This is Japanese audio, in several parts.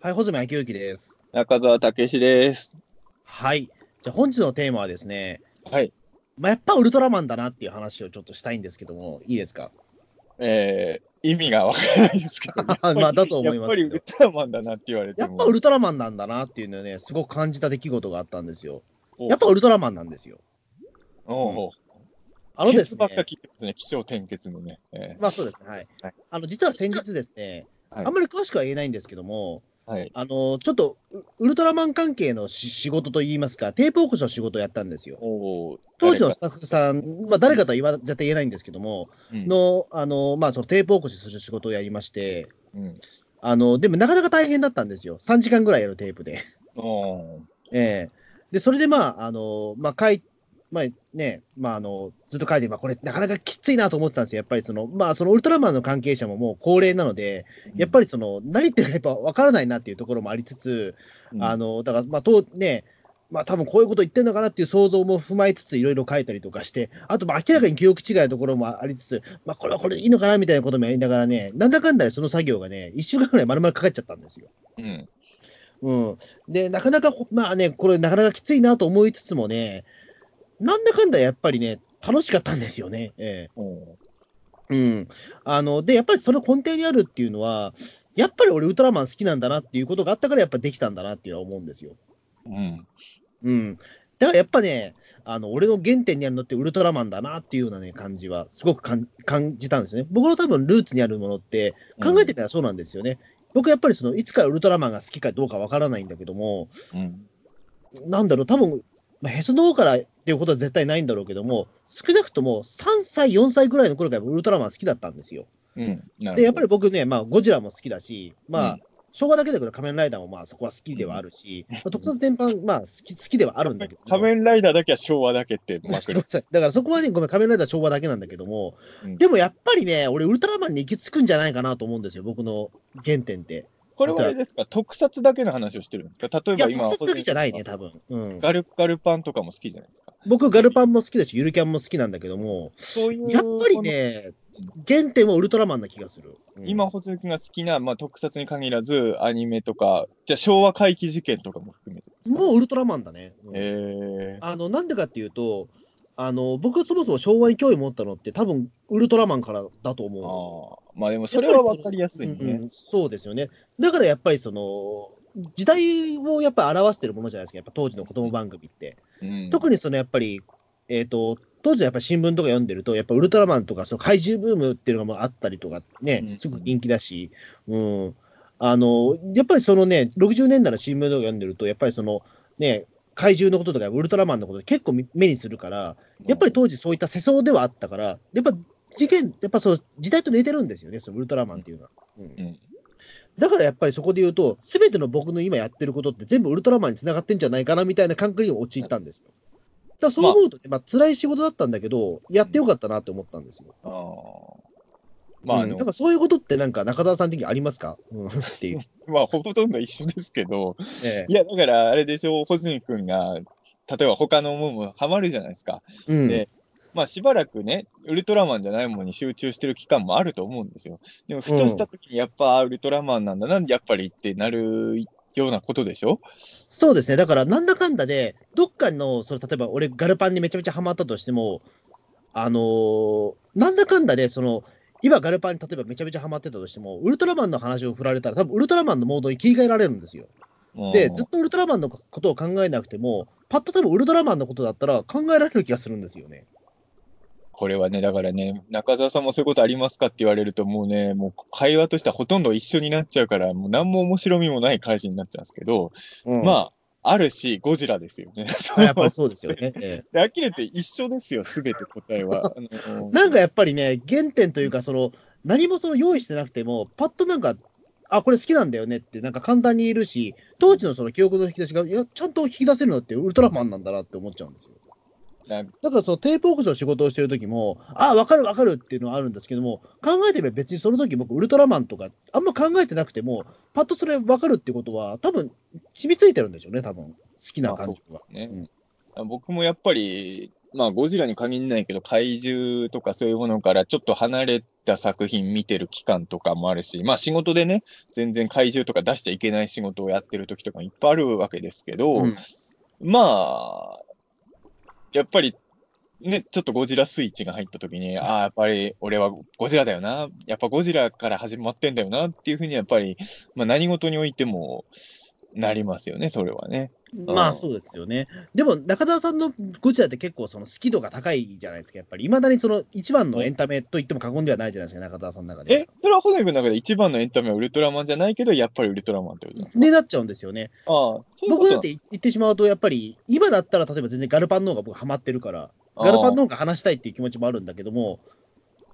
はい、穂積昭之です。中澤武史です。はい。じゃあ本日のテーマはですね、はい。まあ、やっぱウルトラマンだなっていう話をちょっとしたいんですけども、いいですか？えー、意味がわからないですけど、まあだと思いますやっぱりウルトラマンだなって言われても。やっぱウルトラマンなんだなっていうのをね、すごく感じた出来事があったんですよ。おやっぱウルトラマンなんですよ。おうあのですケツばっかね、聞いてますね、気象転結のね。えまあそうですね、はいはい。あの、実は先日ですね、はいあんまり詳しくは言えないんですけども、ーはい。あの、ちょっとウウルトラマン関係のし仕事といいますか、テープオークションの仕事をやったんですよ。当時のスタッフさん、まあ、誰かとは言わ絶対言えないんですけども、の、あの、まあ、そのテープオークションする仕事をやりまして、うん。うんあの、でもなかなか大変だったんですよ。3時間ぐらいやるテープで。ええで、それでまあ、あの、まあ、書い、まあね、まあ、あの、ずっと書いて、まあ、これ、なかなかきついなと思ってたんですよ。やっぱりその、まあ、そのウルトラマンの関係者ももう高齢なので、やっぱりその、何言ってるかやっぱ分からないなっていうところもありつつ、うんあの、だから、まあ、と、ね、まあ、多分こういうこと言ってるのかなっていう想像も踏まえつつ、いろいろ書いたりとかして、あと、まあ、明らかに記憶違いのところもありつつ、まあ、これはこれでいいのかなみたいなこともやりながらね、なんだかんだでその作業がね、1週間ぐらい丸々かかっちゃったんですよ。うん。うん。で、なかなか、まあね、これなかなかきついなと思いつつもね、なんだかんだやっぱりね、楽しかったんですよね。ええうん。あの、で、やっぱりその根底にあるっていうのは、やっぱり俺ウルトラマン好きなんだなっていうことがあったからやっぱできたんだなっていうのは思うんですよ。うん。うん。だからやっぱね、あの、俺の原点にあるのってウルトラマンだなっていうようなね、感じは、すごくかん感じたんですね。僕の多分ルーツにあるものって、考えてみたらそうなんですよね。僕やっぱりその、いつからウルトラマンが好きかどうかわからないんだけども、うん。なんだろう、多分まあ、へその方からっていうことは絶対ないんだろうけども、少なくとも3歳、4歳ぐらいの頃からウルトラマン好きだったんですよ。うん。で、やっぱり僕ね、まあ、ゴジラも好きだし、まあ、うん昭和だけだけど仮面ライダーもまあそこは好きではあるし、まあ、特撮全般、まあ好き好きではあるんだけども。仮面ライダーだけは昭和だけって。だからそこはね、ごめん、仮面ライダー昭和だけなんだけども、うんでもやっぱりね、俺、ウルトラマンに行き着くんじゃないかなと思うんですよ、僕の原点って。これはあれですか？特撮だけの話をしてるんですか？例えいや、ば今、特撮だけじゃないね、多分。うん。ガルガルパンとかも好きじゃないですか？僕、ガルパンも好きだし、ゆるキャンも好きなんだけども、そういう。やっぱりね、原点はウルトラマンな気がする。うん今、細木が好きな、まあ、特撮に限らず、アニメとか、じゃあ昭和回帰事件とかも含めてもうウルトラマンだね。うんえあの、なんでかっていうと、あの、僕がそもそも昭和に興味持ったのって、多分ウルトラマンからだとー、思うまあでもそれは分かりやすいね。うんうんそうですよね。だからやっぱりその、時代をやっぱり表してるものじゃないですか、やっぱ当時の子供番組って。うん特にそのやっぱり、えっ、と、当時やっぱり新聞とか読んでると、やっぱウルトラマンとか、その怪獣ブームっていうのがもうあったりとかうね、んすごく人気だし、うん。あの、やっぱりそのね、60年代の新聞とか読んでると、やっぱりそのね、怪獣のこととかウルトラマンのこと結構目にするから、やっぱり当時そういった世相ではあったから、やっぱ事件、やっぱそう時代と似てるんですよね、そのウルトラマンっていうのは。うん。うん。だからやっぱりそこで言うと、すべての僕の今やってることって全部ウルトラマンにつながってんじゃないかなみたいな感覚に陥ったんですよ。だそう思うとね、まあ。辛い仕事だったんだけど、やってよかったなって思ったんですよ。まあ、そういうことってなんか中澤さん的にありますか、うん、っていう。まあ、ほとんど一緒ですけど、えいや、だからあれでしょ、穂積君が、例えば他のものもハマるじゃないですか。えうん。でまあ、しばらくね、ウルトラマンじゃないものに集中してる期間もあると思うんですよ。でも、ふとした時に、やっぱ、ウルトラマンなんだな、やっぱりってなるようなことでしょ？そうですね、だからなんだかんだで、どっかの、その例えば俺、ガルパンにめちゃめちゃハマったとしても、あのーなんだかんだで、その今、ガルパンに例えばめちゃめちゃハマってたとしても、ウルトラマンの話を振られたら、多分ウルトラマンのモードに切り替えられるんですよ。で、うんずっとウルトラマンのことを考えなくても、パッと多分ウルトラマンのことだったら考えられる気がするんですよね。これはね、だからね、中澤さんもそういうことありますかって言われると、もうね、もう会話としてはほとんど一緒になっちゃうから、もう何も面白みもない会社になっちゃうんですけど、まあ、あ、あるし、ゴジラですよね。やっぱりそうですよね。えで、飽きるって一緒ですよ、すべて答えは。なんかやっぱりね、原点というか、その何もその用意してなくても、パッとなんか、あ、これ好きなんだよねって、なんか簡単に言えるし、当時のその記憶の引き出しが、いや、ちゃんと引き出せるのってウルトラマンなんだなって思っちゃうんですよ。なだからそのテープオークションの仕事をしてる時も、ああ、わかるわかるっていうのはあるんですけども、考えてみれば別にその時僕、ウルトラマンとか、あんま考えてなくても、パッとそれわかるってことは、多分染みついてるんでしょうね、多分。好きな感じは。ね。うん。僕もやっぱり、まあ、ゴジラに限らないけど、怪獣とかそういうものからちょっと離れた作品見てる期間とかもあるし、まあ仕事でね、全然怪獣とか出しちゃいけない仕事をやってる時とかもいっぱいあるわけですけど、うん。まあ、やっぱり、ね、ちょっとゴジラスイッチが入った時に、ああ、やっぱり俺はゴジラだよな、やっぱゴジラから始まってんだよなっていうふうに、やっぱり、まあ何事においてもなりますよね、それはね。まあそうですよね。でも中澤さんのゴジラって結構その好き度が高いじゃないですか、やっぱり。いまだにその一番のエンタメと言っても過言ではないじゃないですか、中澤さんの中で。え、それはホネ君の中で一番のエンタメはウルトラマンじゃないけど、やっぱりウルトラマンってことですか？ねなっちゃうんですよね。あ僕だって言ってしまうと、やっぱり今だったら例えば全然ガルパンの方が僕ハマってるから、ガルパンの方が話したいっていう気持ちもあるんだけども、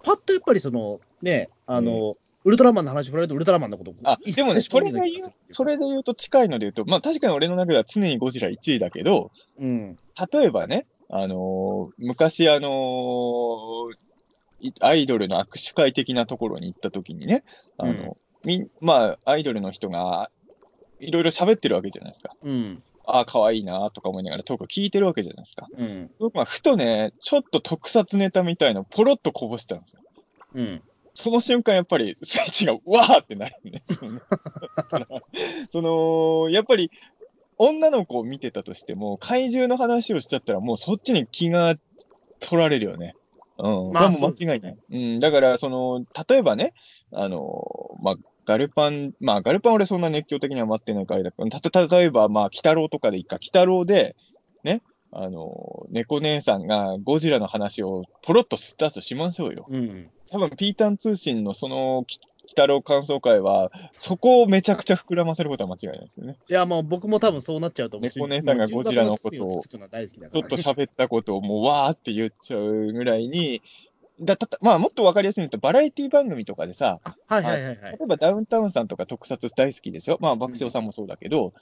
パッとやっぱりそのね、あの、ウルトラマンの話振られるとウルトラマンのことをあ、でもね、それでで言う、それで言うと近いので言うと、まあ確かに俺の中では常にゴジラ1位だけど、うん。例えばね、あのー昔あのーいアイドルの握手会的なところに行った時にね、あの、みん、まあ、アイドルの人が、いろいろ喋ってるわけじゃないですか。うん。ああ、可愛いなとか思いながらトーク聞いてるわけじゃないですか。うん。僕はふとね、ちょっと特撮ネタみたいのポロッとこぼしたんですよ。うん。その瞬間、やっぱり、スイッチが、わーってなるね。そのやっぱり、女の子を見てたとしても、怪獣の話をしちゃったら、もうそっちに気が取られるよね。うん。まあまあ、もう間違いない。うん。だから、その、例えばね、あの、まあ、ガルパン、まあ、ガルパン俺そんな熱狂的には待ってないからあれだけど、例えば、まあ、鬼太郎とかでいいか、鬼太郎で、ね、あの、猫姉さんがゴジラの話をポロッと吸ったとしましょうよ。うん。多分、ピータン通信のその、き鬼太郎感想会は、そこをめちゃくちゃ膨らませることは間違いないですよね。いや、もう僕も多分そうなっちゃうと思うし。猫姉さんがゴジラのことをちょっと喋ったことをもうわーって言っちゃうぐらいに、だたたまあ、もっとわかりやすいのと、バラエティ番組とかでさ、あはいはいはいはい例。えばダウンタウンさんとか特撮大好きですよ。まあ、爆笑さんもそうだけど、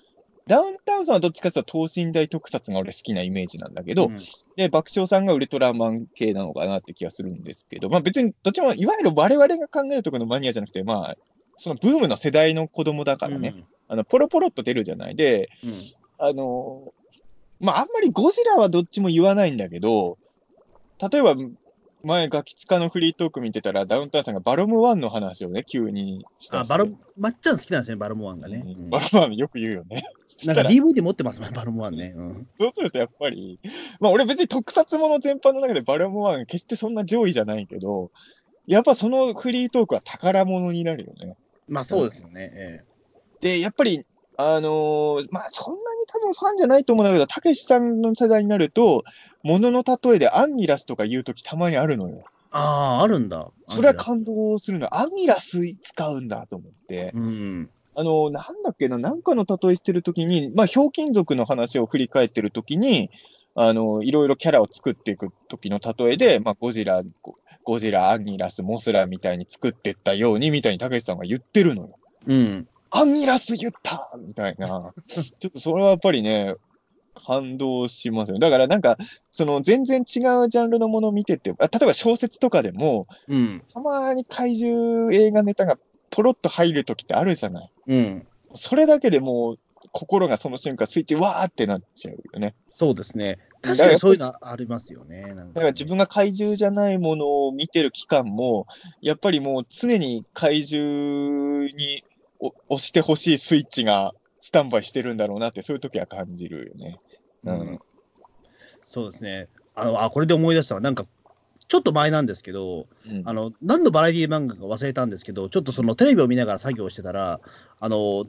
ダウンタウンさんはどっちかというと等身大特撮が俺好きなイメージなんだけど、うんで、爆笑さんがウルトラマン系なのかなって気がするんですけど、まあ別にどっちも、いわゆる我々が考えるところのマニアじゃなくて、まあ、そのブームの世代の子供だからね、あの、ポロポロっと出るじゃない。で、うん。うんあの、まああんまりゴジラはどっちも言わないんだけど、例えば、前、ガキツカのフリートーク見てたら、ダウンタウンさんがバロムワンの話をね、急にしたあ、バロ、まっちゃん好きなんですね、バロムワンがね。うんうんバロムワンよく言うよね。そ なんか DVD 持ってますもん、バロムワンね。うん。そうするとやっぱり、まあ俺別に特撮もの全般の中でバロムワン決してそんな上位じゃないけど、やっぱそのフリートークは宝物になるよね。まあそうですよね。えで、やっぱり、あのーまあそんなに多分ファンじゃないと思うんだけど、たけしさんの世代になると、ものの例えでアンギラスとか言うときたまにあるのよ。えああ、あるんだ。それは感動するの。アンギラス使うんだと思って。うん。あの、なんだっけな、なんかの例えしてるときに、まあ、ひょうきん族の話を振り返ってるときに、あの、いろいろキャラを作っていくときの例えで、まあ、ゴジラ、ゴゴジラ、アンギラス、モスラみたいに作ってったように、みたいにたけしさんが言ってるのよ。うん。アンギラス言ったみたいな。ちょっとそれはやっぱりね、感動しますよ。だからなんか、その全然違うジャンルのものを見てて、あ例えば小説とかでも、うん。たまに怪獣映画ネタがポロッと入るときってあるじゃない。うん。それだけでもう、心がその瞬間、スイッチわーってなっちゃうよね。そうですね。確かにそういうのありますよね。なんかねだから自分が怪獣じゃないものを見てる期間も、やっぱりもう常に怪獣にお押してほしいスイッチがスタンバイしてるんだろうなって、そういう時は感じるよね。うんうんそうですね。あの、あ、これで思い出したわ。なんか、ちょっと前なんですけど、うんあの、何のバラエティ漫画か忘れたんですけど、ちょっとそのテレビを見ながら作業してたら、あの、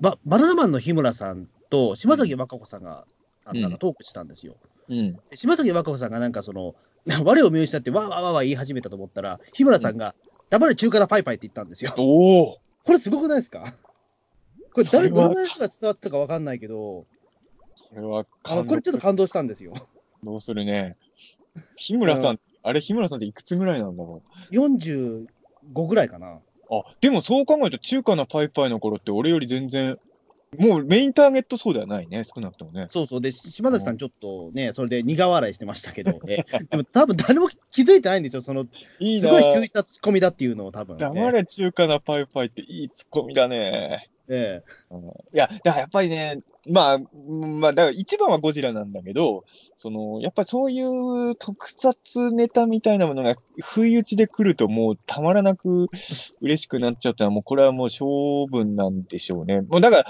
ババナナマンの日村さんと島崎和歌子さんが、あのなんかトークしたんですよ。うん。で島崎和歌子さんがなんかその、我を見失ってわーわーわーわー言い始めたと思ったら、日村さんが、黙れ中華だパイパイって言ったんですよ。おおこれすごくないですか？これ誰、どのぐらいの人が伝わってたかわかんないけど、これはあこれちょっと感動したんですよ。動するね。日村さん、あれ、日村さんっていくつぐらいなんだろ45ぐらいかな。う。あ、でもそう考えると、中華のパイパイの頃って俺より全然、もうメインターゲットそうではないね、少なくともね。そうそう。で、島崎さんちょっとね、それで苦笑いしてましたけど、え でも多分誰も気づいてないんですよ。その、いいなすごい秀逸なツッコミだっていうのを多分、ね。黙れ中華なパイパイっていいツッコミだね。えうんいや、だからやっぱりね、まあ、うんまあ、だから一番はゴジラなんだけど、その、やっぱりそういう特撮ネタみたいなものが不意打ちで来るともうたまらなく嬉しくなっちゃうってのはもうこれはもう勝負なんでしょうね。もうだから、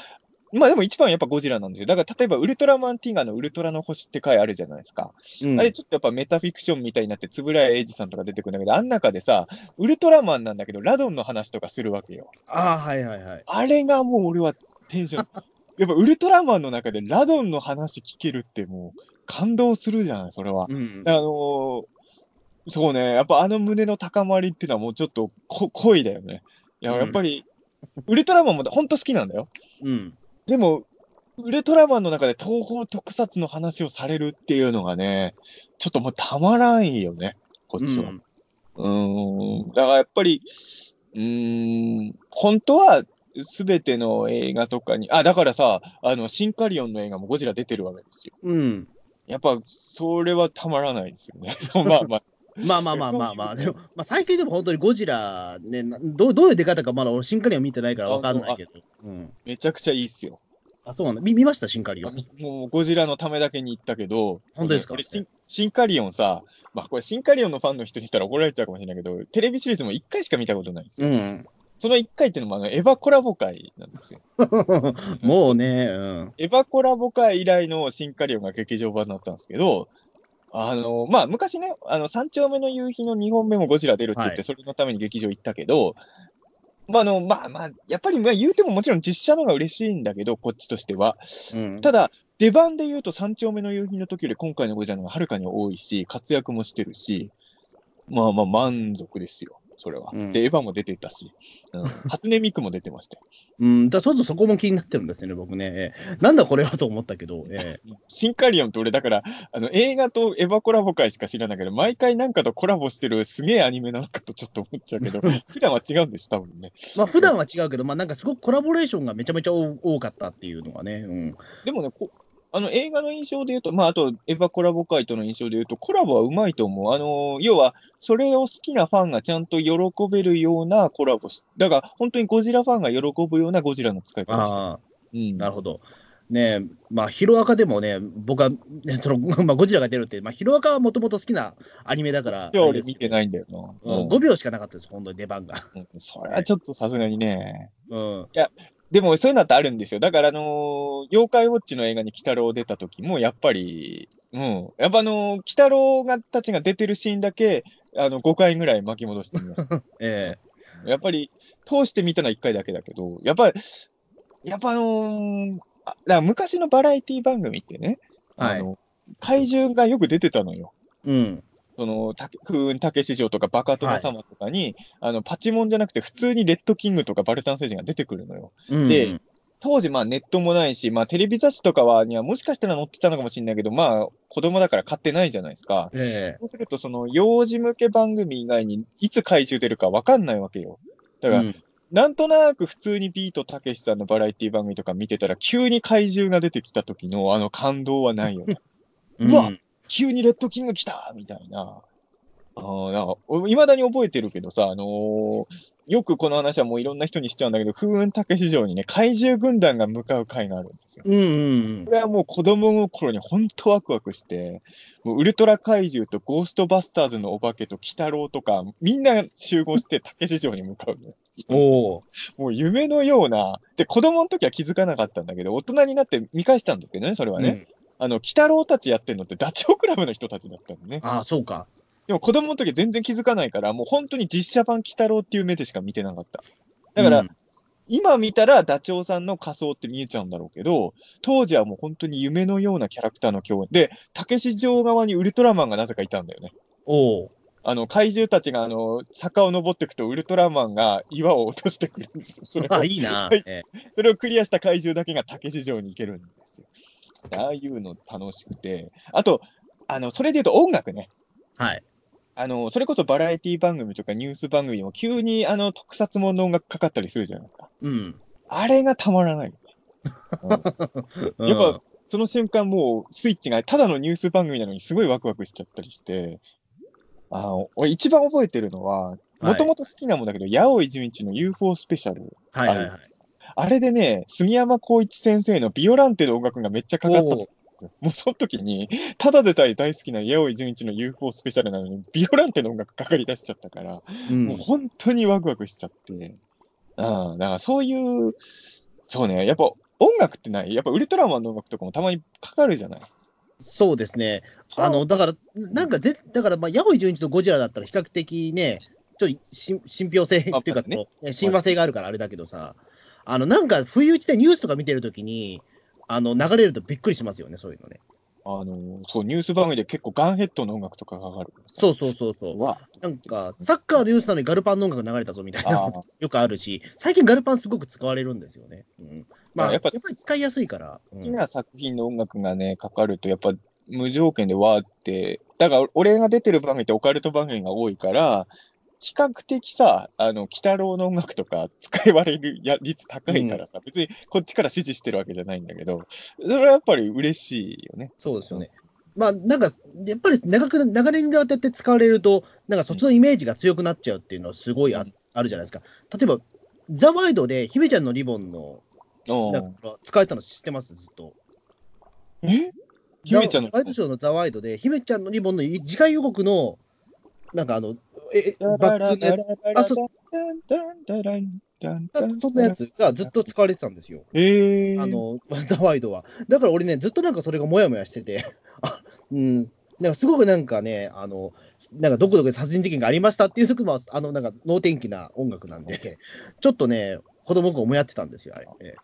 まあでも一番はやっぱゴジラなんですよ。だから例えばウルトラマンティガのウルトラの星って回あるじゃないですか。うんあれちょっとやっぱメタフィクションみたいになって、円谷英二さんとか出てくるんだけど、あん中でさ、ウルトラマンなんだけど、ラドンの話とかするわけよ。ああ、はいはいはい。あれがもう俺はテンション。やっぱウルトラマンの中でラドンの話聞けるってもう感動するじゃない、それは。うんあ。のーそうね、やっぱあの胸の高まりっていうのはもうちょっとこ恋だよね。いや、うんやっぱり、ウルトラマンも本当好きなんだよ。うん。でも、ウルトラマンの中で東方特撮の話をされるっていうのがね、ちょっともうたまらんよね、こっちは。うんん、だからやっぱり、うーん、本当は、すべての映画とかに、あ、だからさ、あの、シンカリオンの映画もゴジラ出てるわけですよ。うん。やっぱ、それはたまらないですよね。まあまあ、まあまあまあまあまあ、でも、まあ最近でも本当にゴジラ、ね、などうどういう出方かまだ俺、シンカリオン見てないからわかんないけど。うん。めちゃくちゃいいっすよ。あ、そうなんだ。見見ました、シンカリオン。もうゴジラのためだけに行ったけど、本当ですか？俺シンシンカリオンさ、まあこれシンカリオンのファンの人に言ったら怒られちゃうかもしれないけど、テレビシリーズも1回しか見たことないんですよ。うん。その1回っていうのもあのエヴァコラボ会なんですよ。もうね、うん。エヴァコラボ会以来のシンカリオンが劇場版になったんですけど、あの、まあ、昔ね、あの、三丁目の夕日の2本目もゴジラ出るって言って、はい。それのために劇場行ったけど、まあ、あの、まあまあ、やっぱり、まあ、言うてももちろん実写の方が嬉しいんだけど、こっちとしては。うん、ただ、出番で言うと三丁目の夕日の時より今回のゴジラの方がはるかに多いし、活躍もしてるし、まあまあ満足ですよ、それは。うんで、エヴァも出てたし、うん、初音ミクも出てましたよ。うん、だちょっとそこも気になってるんですよね、僕ね。ええなんだこれはと思ったけど、ええシンカリオンって俺、だから、あの、映画とエヴァコラボ会しか知らないけど、毎回なんかとコラボしてるすげえアニメなのかとちょっと思っちゃうけど、普段は違うんでしょ、多分ね。まあ普段は違うけど、まあなんかすごくコラボレーションがめちゃめちゃ多多かったっていうのがね。うん。でもね、こあの映画の印象で言うと、まあ、あと、エヴァコラボ会との印象で言うと、コラボはうまいと思う。あの、要は、それを好きなファンがちゃんと喜べるようなコラボし、だから、本当にゴジラファンが喜ぶようなゴジラの使い方をした。うん。なるほど。ねえ、まあ、ヒロアカでもね、僕は、ね、その、まあ、ゴジラが出るって、まあ、ヒロアカはもともと好きなアニメだから、いや、俺見てないんだよな。うん、5秒しかなかったです、本当に出番が。うんそれはちょっとさすがにね。うん。でも、そういうのってあるんですよ。だから、あのー妖怪ウォッチの映画に鬼太郎出た時も、やっぱり、うん。やっぱあのー鬼太郎がたちが出てるシーンだけ、あの、5回ぐらい巻き戻してみました。えやっぱり、通して見たのは1回だけだけど、やっぱり、やっぱあのーあ昔のバラエティ番組ってね、はいあの、怪獣がよく出てたのよ。えうん。その、た風雲竹市場とかバカ殿様とかに、あの、パチモンじゃなくて普通にレッドキングとかバルタン星人が出てくるのよ。うん、で当時まあネットもないし、まあテレビ雑誌とかはにはもしかしたら載ってたのかもしれないけど、まあ子供だから買ってないじゃないですか。えそうするとその幼児向け番組以外にいつ怪獣出るかわかんないわけよ。だから、うんなんとなく普通にビートたけしさんのバラエティ番組とか見てたら、急に怪獣が出てきた時のあの感動はないよね。うわ急にレッドキング来たみたいな。ああ、なんか、俺未だに覚えてるけどさ、あのーよくこの話はもういろんな人にしちゃうんだけど、風雲竹市場にね、怪獣軍団が向かう会があるんですよ。うんうんこれはもう子供の頃に本当ワクワクして、もうウルトラ怪獣とゴーストバスターズのお化けと鬼太郎とか、みんな集合して竹市場に向かうの。おお。もう夢のような、で、子供の時は気づかなかったんだけど、大人になって見返したんですけどね、それはね。うんあの、鬼太郎たちやってるのってダチョウ倶楽部の人たちだったのね。ああ、そうか。でも子供の時は全然気づかないから、もう本当に実写版鬼太郎っていう目でしか見てなかった。だから、うん今見たらダチョウさんの仮装って見えちゃうんだろうけど、当時はもう本当に夢のようなキャラクターの共演。で、竹市場側にウルトラマンがなぜかいたんだよね。おお。あの、怪獣たちがあの、坂を登っていくとウルトラマンが岩を落としてくるんですよ。それを あ、いいな。はいえそれをクリアした怪獣だけが竹市場に行けるんですよ。ああいうの楽しくて。あと、あの、それで言うと音楽ね。えはい。あの、それこそバラエティ番組とかニュース番組でも急にあの、特撮もの音楽かかったりするじゃないですか。うん。あれがたまらない。うんやっぱ、その瞬間もうスイッチがただのニュース番組なのにすごいワクワクしちゃったりして、あの、俺一番覚えてるのは、もともと好きなもんだけど、八尾純一の UFO スペシャル。はいはいはい。あれでね、杉山浩一先生のビオランテの音楽がめっちゃかかった。もうその時に、ただでさえ大好きな八尾純一の UFO スペシャルなのに、ビオランテの音楽かかり出しちゃったから、うん。もう本当にワクワクしちゃって。うん、だからそういう、そうね、やっぱ音楽ってない。やっぱウルトラマンの音楽とかもたまにかかるじゃない。そうですね。あの、だから、なんかぜ、だから、まあ、ヤホイ純一とゴジラだったら比較的ね、ちょっとし信憑性っていうか、ね親和性があるからあれだけどさ、あの、なんか、不意打ちでニュースとか見てるときに、あの、流れるとびっくりしますよね、そういうのね。あの、そう、ニュース番組で結構ガンヘッドの音楽とかかかる。そうそうそうそう。わ。なんか、サッカーのニュースなのにガルパンの音楽流れたぞみたいあなあ、よくあるし、最近ガルパンすごく使われるんですよね。うん、まあ、やっぱやっぱり使いやすいから。うん好きな作品の音楽がね、かかると、やっぱ無条件でわーって、だから俺が出てる番組ってオカルト番組が多いから、比較的さ、あの、鬼太郎の音楽とか使い割れるや率高いからさ、別にこっちから支持してるわけじゃないんだけど、それはやっぱり嬉しいよね。そうですよね。まあ、なんか、やっぱり長く、長年にわたって使われると、なんかそっちのイメージが強くなっちゃうっていうのはすごいあ,、うんあるじゃないですか。例えば、ザ・ワイドで、姫ちゃんのリボンの、うんなんか使われたの知ってます？ずっと。え？姫ちゃんのザワイドショーのザ・ワイドで、姫ちゃんのリボンの次回予告の、なんかあの、え、えバックのやつ、あそそんなやつがずっと使われてたんですよ。えー、あの、ザ・ワイドは。だから俺ね、ずっとなんかそれがもやもやしてて、あ うん、なんかすごくなんかね、あの、なんかどこどこで殺人事件がありましたっていう時も、あの、なんか能天気な音楽なんで、ちょっとね、子供心もやってたんですよ、あれ。ええ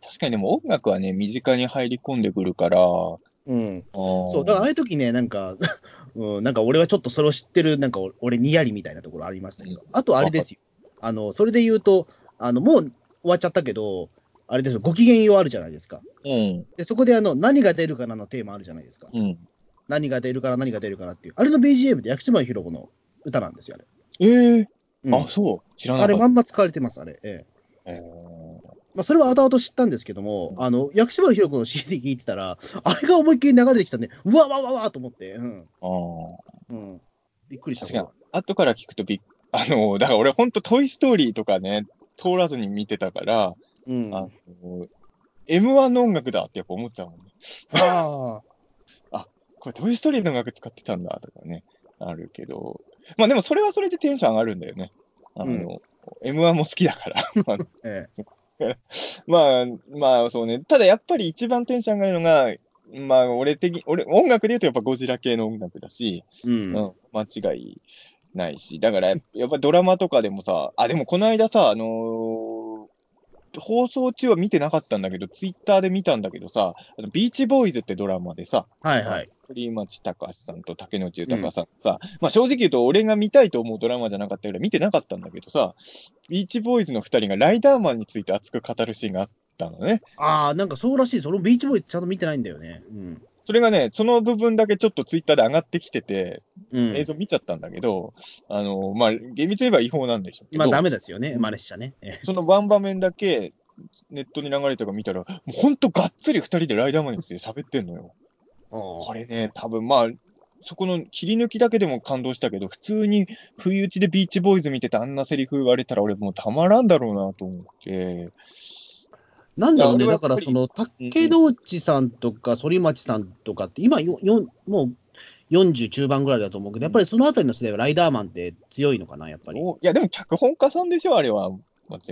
確かにでも音楽はね、身近に入り込んでくるから、うん。そそう、だからああいう時ね、なんか、うん、なんか俺はちょっとそれを知ってる、なんか俺俺にやりみたいなところありましたけど、あとあれですよ。あの、それで言うと、あの、もう終わっちゃったけど、あれですよ、ご機嫌ようあるじゃないですか。うん、で、そこであの、何が出るかなのテーマあるじゃないですか。うん。何が出るかな、何が出るかなっていう。あれの BGM で薬師丸ひろ子の歌なんですよ、あれ。えー、うんあ、そう、知らなあかった。れまんま使われてます、あれ。ええ。えーまあ、それは後々知ったんですけども、あの、薬師丸ひろ子の CD 聞いてたら、あれが思いっきり流れてきたんで、うわわわわと思って、うん。あーうん。びっくりした。確かに、後から聞くとびっ、あの、だから俺、ほんと、トイ・ストーリーとかね、通らずに見てたから、うん。ああの M1 の音楽だってやっぱ思っちゃうもんね。あ これ、トイ・ストーリーの音楽使ってたんだとかね、あるけど、まあでもそれはそれでテンション上がるんだよね。あの、M1 も好きだから。あのえ まあ、まあ、そうね。ただやっぱり一番テンション上がるのが、まあ、俺的、俺、音楽で言うとやっぱゴジラ系の音楽だし、え。うん。うん、間違いないし、だからややっぱドラマとかでもさ、あ、でもこの間さ、あのー放送中は見てなかったんだけど、ツイッターで見たんだけどさ、あのビーチボーイズってドラマでさ、はいはい。栗町隆さんと竹野内豊さんさ、まあ正直言うと俺が見たいと思うドラマじゃなかったから見てなかったんだけどさ、ビーチボーイズの二人がライダーマンについて熱く語るシーンがあったのね。ああ、なんかそうらしい。そのビーチボーイちゃんと見てないんだよね。うん。それがね、その部分だけちょっとツイッターで上がってきてて、うん。映像見ちゃったんだけど、あの、まあ、厳密に言えば違法なんでしょうけど、まあダメですよね。真似しちゃね。ええそのワン場面だけネットに流れたか見たら、もうほんとがっつり二人でライダーマンについて喋ってんのよ。これね、多分まあ、そこの切り抜きだけでも感動したけど、普通に不意打ちでビーチボーイズ見ててあんなセリフ言われたら俺もうたまらんだろうなと思って。なんだろうね、だからその、竹野内さんとか反町さんとかって、今よよ、もう40中盤ぐらいだと思うけど、やっぱりそのあたりの世代はライダーマンって強いのかな、やっぱり。おいや、でも脚本家さんでしょ、あれは。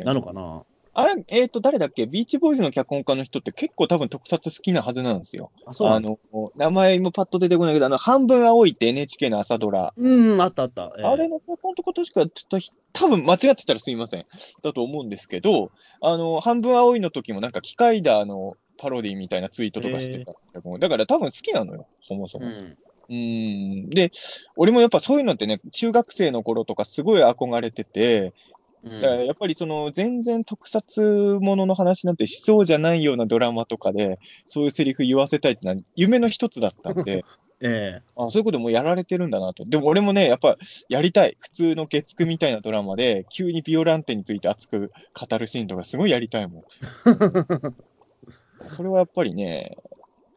なのかな。あれ、えっ、と、誰だっけ？ビーチボーイズの脚本家の人って結構多分特撮好きなはずなんですよ。あ、そうなあの、名前もパッと出てこないけど、あの、半分青いって NHK の朝ドラ。うん、あったあった。ええあれの脚本とか確か、ちょっとひ、多分間違ってたらすいません。だと思うんですけど、あの、半分青いの時もなんか機械だのパロディみたいなツイートとかしてた。だから多分好きなのよ、そもそも。うん。うーん。で、俺もやっぱそういうのってね、中学生の頃とかすごい憧れてて、うんだからやっぱりその全然特撮ものの話なんてしそうじゃないようなドラマとかで、そういうセリフ言わせたいってのは夢の一つだったんで、ええあそういうこともやられてるんだなと。でも俺もね、やっぱやりたい。普通の月9みたいなドラマで、急にビオランテについて熱く語るシーンとかすごいやりたいもん。それはやっぱりね、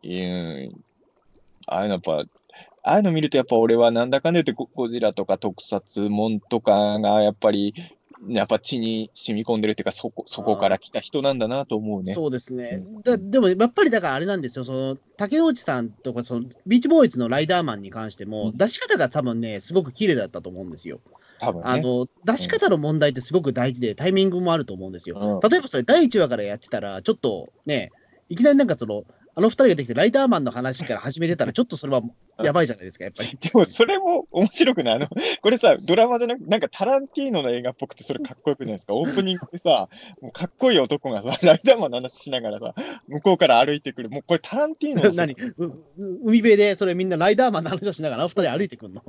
うん、ああいうのやっぱ、ああいうの見るとやっぱ俺はなんだかんだ言ってゴゴジラとか特撮もんとかがやっぱりやっぱ血に染み込んでるっていうか、そこ、そこから来た人なんだなと思うね。そうですね。だでも、やっぱりだからあれなんですよ、その竹内さんとかその、ビーチボーイズのライダーマンに関しても、うん出し方が多分ね、すごく綺麗だったと思うんですよ。多分ね。あの出し方の問題ってすごく大事で、タイミングもあると思うんですよ。うん例えばそれ、第1話からやってたら、ちょっとね、いきなりなんかその、あの二人ができて、ライダーマンの話から始めてたら、ちょっとそれは やばいじゃないですか、やっぱり。でもそれも面白くないあの、これさ、ドラマじゃなくなんかタランティーノの映画っぽくて、それかっこよくないですか？オープニングでさ、もうかっこいい男がさ、ライダーマンの話しながらさ、向こうから歩いてくる。もうこれタランティーノ 何？海辺で、それみんなライダーマンの話をしながら、二人歩いてくんの？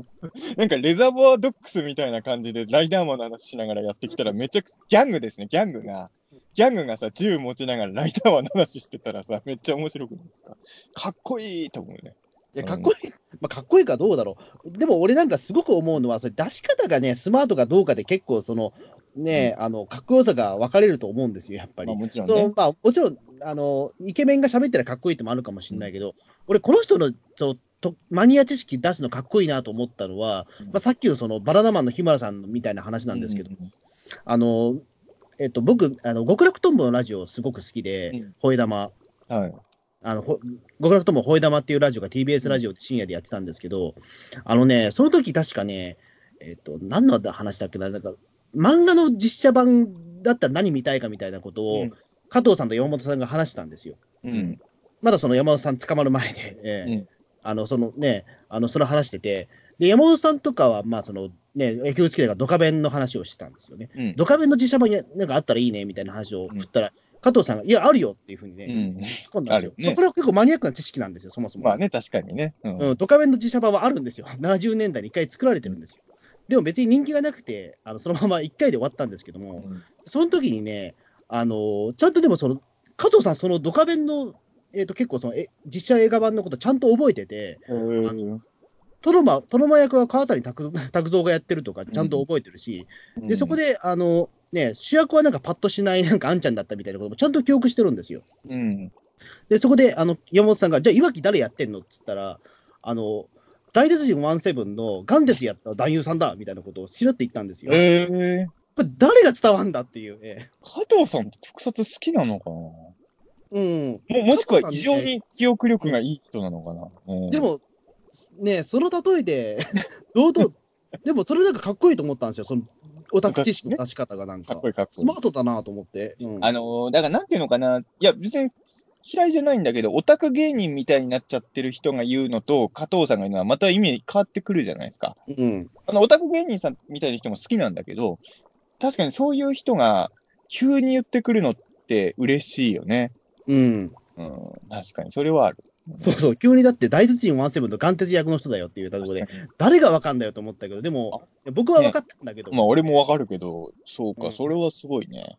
なんかレザーボアドックスみたいな感じで、ライダーマンの話しながらやってきたら、めちゃくちゃ、ギャングですね、ギャングが。ギャングがさ、銃持ちながらライダーマンの話してたらさ、めっちゃ面白くないですか？かっこいいと思うね。いや、かっこいい、まあ、かっこいいかどうだろう。でも俺なんかすごく思うのは、それ出し方がね、スマートかどうかで結構、その、ね、あの、かっこよさが分かれると思うんですよ、やっぱり。まあもちろんね。そのまあ、もちろん、あの、イケメンが喋ったらかっこいいってもあるかもしれないけど、俺、この人のそうとマニア知識出すのかっこいいなと思ったのは、うんまあ、さっきのそのバナナマンの日村さんみたいな話なんですけど、うんうんあの、えっと、僕、あの極楽とんぼのラジオすごく好きで、うん吠え玉。うん。はい。あの、ほ極楽とんぼ吠え玉っていうラジオが TBS ラジオで深夜でやってたんですけど、あのね、その時確かね、えっと、何の話だっけな、なんか、漫画の実写版だったら何見たいかみたいなことを、うん加藤さんと山本さんが話したんですよ。うん。まだその山本さん捕まる前で、ええうんあの、そのね、あの、それ話してて、で、山本さんとかは、まあ、その、ね、野球好きだからドカベンの話をしてたんですよね。うん。ドカベンの実写版になんかあったらいいね、みたいな話を振ったら、加藤さんが、いや、あるよっていうふうにね、うん。突っ込んだんですよ。ねこれは結構マニアックな知識なんですよ、そもそも。まあね、確かにね。うん。うん、ドカベンの実写版はあるんですよ。70年代に1回作られてるんですよ。でも別に人気がなくて、あのそのまま1回で終わったんですけども、うんその時にね、あのーちゃんとでもその、加藤さん、そのドカベンの、えー、と結構そのえ、実写映画版のことちゃんと覚えてて、うんトノマトノマ役は川谷拓 拓三がやってるとか、ちゃんと覚えてるし、でそこで、あのね、主役はなんかパッとしない、なんかあんちゃんだったみたいなこともちゃんと記憶してるんですよ。うん。で、そこで、あの、山本さんが、じゃあ、いわき誰やってんのっつったら、あの、大鉄人17の元鉄やった男優さんだみたいなことをしらって言ったんですよ。ええこれ、誰が伝わんだっていう。え加藤さんって特撮好きなのかな？えうん。ももしくは異常に記憶力がいい人なのかな、うんで、も、ね、その例えで、堂々、でもそれなんかかっこいいと思ったんですよ、そのオタク知識の出し方がなんかかっこ。いいかっこいスいマートだなと思って。うんあのーだからなんていうのかな、いや、別に嫌いじゃないんだけど、オタク芸人みたいになっちゃってる人が言うのと、加藤さんが言うのは、また意味変わってくるじゃないですか。うん。あの、オタク芸人さんみたいな人も好きなんだけど、確かにそういう人が急に言ってくるのって嬉しいよね。うん。うん、確かに、それはある。そうそう、急にだって大鉄人17の元鉄役の人だよって言ったところで、誰がわかんだよと思ったけど、でも、僕は分かったんだけど、まあ、俺もわかるけど、そうか、うんそれはすごいね。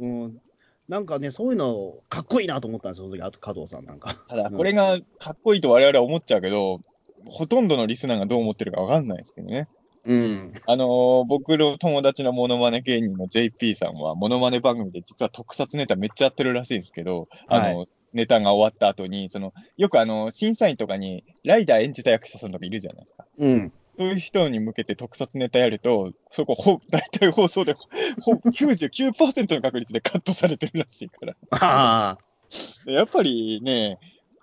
うん、なんかね、そういうの、かっこいいなと思ったんですよ、その時あと加藤さんなんか。ただ、うんこれがかっこいいと我々は思っちゃうけど、ほとんどのリスナーがどう思ってるかわかんないですけどね。うん。あのー僕の友達のモノマネ芸人の JP さんは、モノマネ番組で実は特撮ネタめっちゃやってるらしいんですけど、あの、ネタが終わった後に、その、よくあの、審査員とかに、ライダー演じた役者さんとかいるじゃないですか。うん。そういう人に向けて特撮ネタやると、そこ、ほ、大体放送で、ほ、99%の確率でカットされてるらしいから。ああ。でやっぱりね、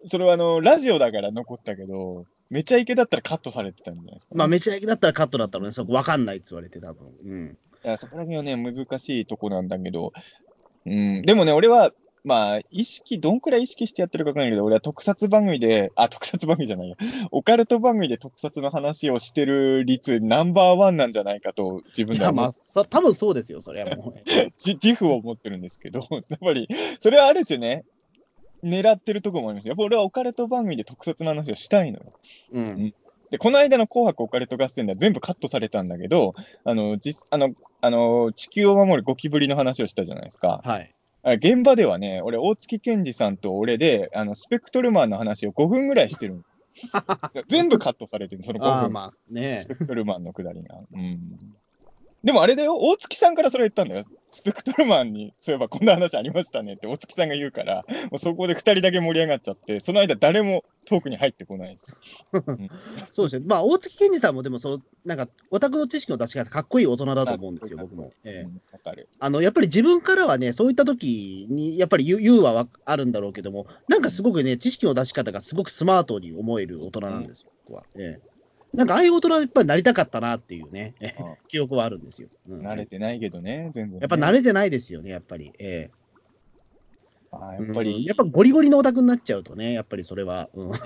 それはあの、ラジオだから残ったけど、めちゃイケだったらカットされてたんじゃないですか、まあ、めちゃイケだったらカットだったのね、そこ分かんないって言われて、多分うん。いや、そこら辺はね、難しいとこなんだけど、うん、でもね、俺は、まあ、意識、どんくらい意識してやってるかわかんないけど、俺は特撮番組で、あ、特撮番組じゃないや、オカルト番組で特撮の話をしてる率ナンバーワンなんじゃないかと、自分ではまあ、そ多分そうですよ、それはもう。じ自負を持ってるんですけど、やっぱり、それはある種ね、狙ってるとこもあります。やっぱ俺はオカルト番組で特撮の話をしたいのよ。うん。で、この間の紅白オカルト合戦では全部カットされたんだけど、あの、実、あの、あの、地球を守るゴキブリの話をしたじゃないですか。はい。あ現場ではね、俺、大月健二さんと俺で、あの、スペクトルマンの話を5分ぐらいしてるの 全部カットされてる、その5分。まあねス。ペクトルマンのくだりが。うん。でもあれだよ、大月さんからそれ言ったんだよ。スペクトルマンに、そういえばこんな話ありましたねって大月さんが言うから、もうそこで2人だけ盛り上がっちゃって、その間誰もトークに入ってこないです。そうですね。まあ、大月健二さんもでも、その、なんか、オタクの知識の出し方、かっこいい大人だと思うんですよ、僕も。ええうんわかる。あの、やっぱり自分からはね、そういった時に、やっぱり言う言うはわあるんだろうけども、なんかすごくね、知識の出し方がすごくスマートに思える大人なんですよ、僕は。ええなんか、ああいう大人はやっぱりなりたかったなっていうね、記憶はあるんですよ。うん慣れてないけどね、全部ね、やっぱ慣れてないですよね、やっぱり。えやっぱり、うんやっぱゴリゴリのオタクになっちゃうとね、やっぱりそれは。うん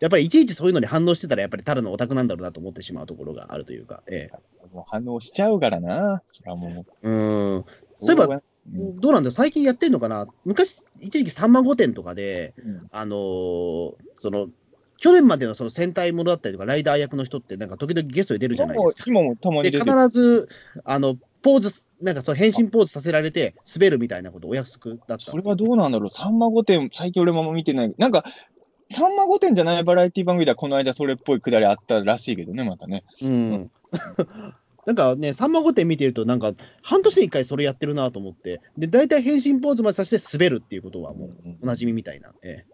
やっぱりいちいちそういうのに反応してたら、やっぱりただのオタクなんだろうなと思ってしまうところがあるというか。ええもう反応しちゃうからな、それはもう。うんそういえば、うんどうなんだ？よ、最近やってんのかな、昔、一時期3万5点とかで、うんあのーその、去年までのその戦隊ものだったりとか、ライダー役の人って、なんか時々ゲストで出るじゃないですか。今もたまで、必。ず、あの、ポーズ、なんかその変身ポーズさせられて、滑るみたいなことお約束だった。それはどうなんだろう、さんま御殿、最近俺も見てない。なんか、さんま御殿じゃないバラエティ番組では、この間それっぽいくだりあったらしいけどね、またね。うん。なんかね、3万5点見てると、なんか、半年に1回それやってるなと思って、で、大体変身ポーズまでさせて滑るっていうことはもう、おなじみみたいな。え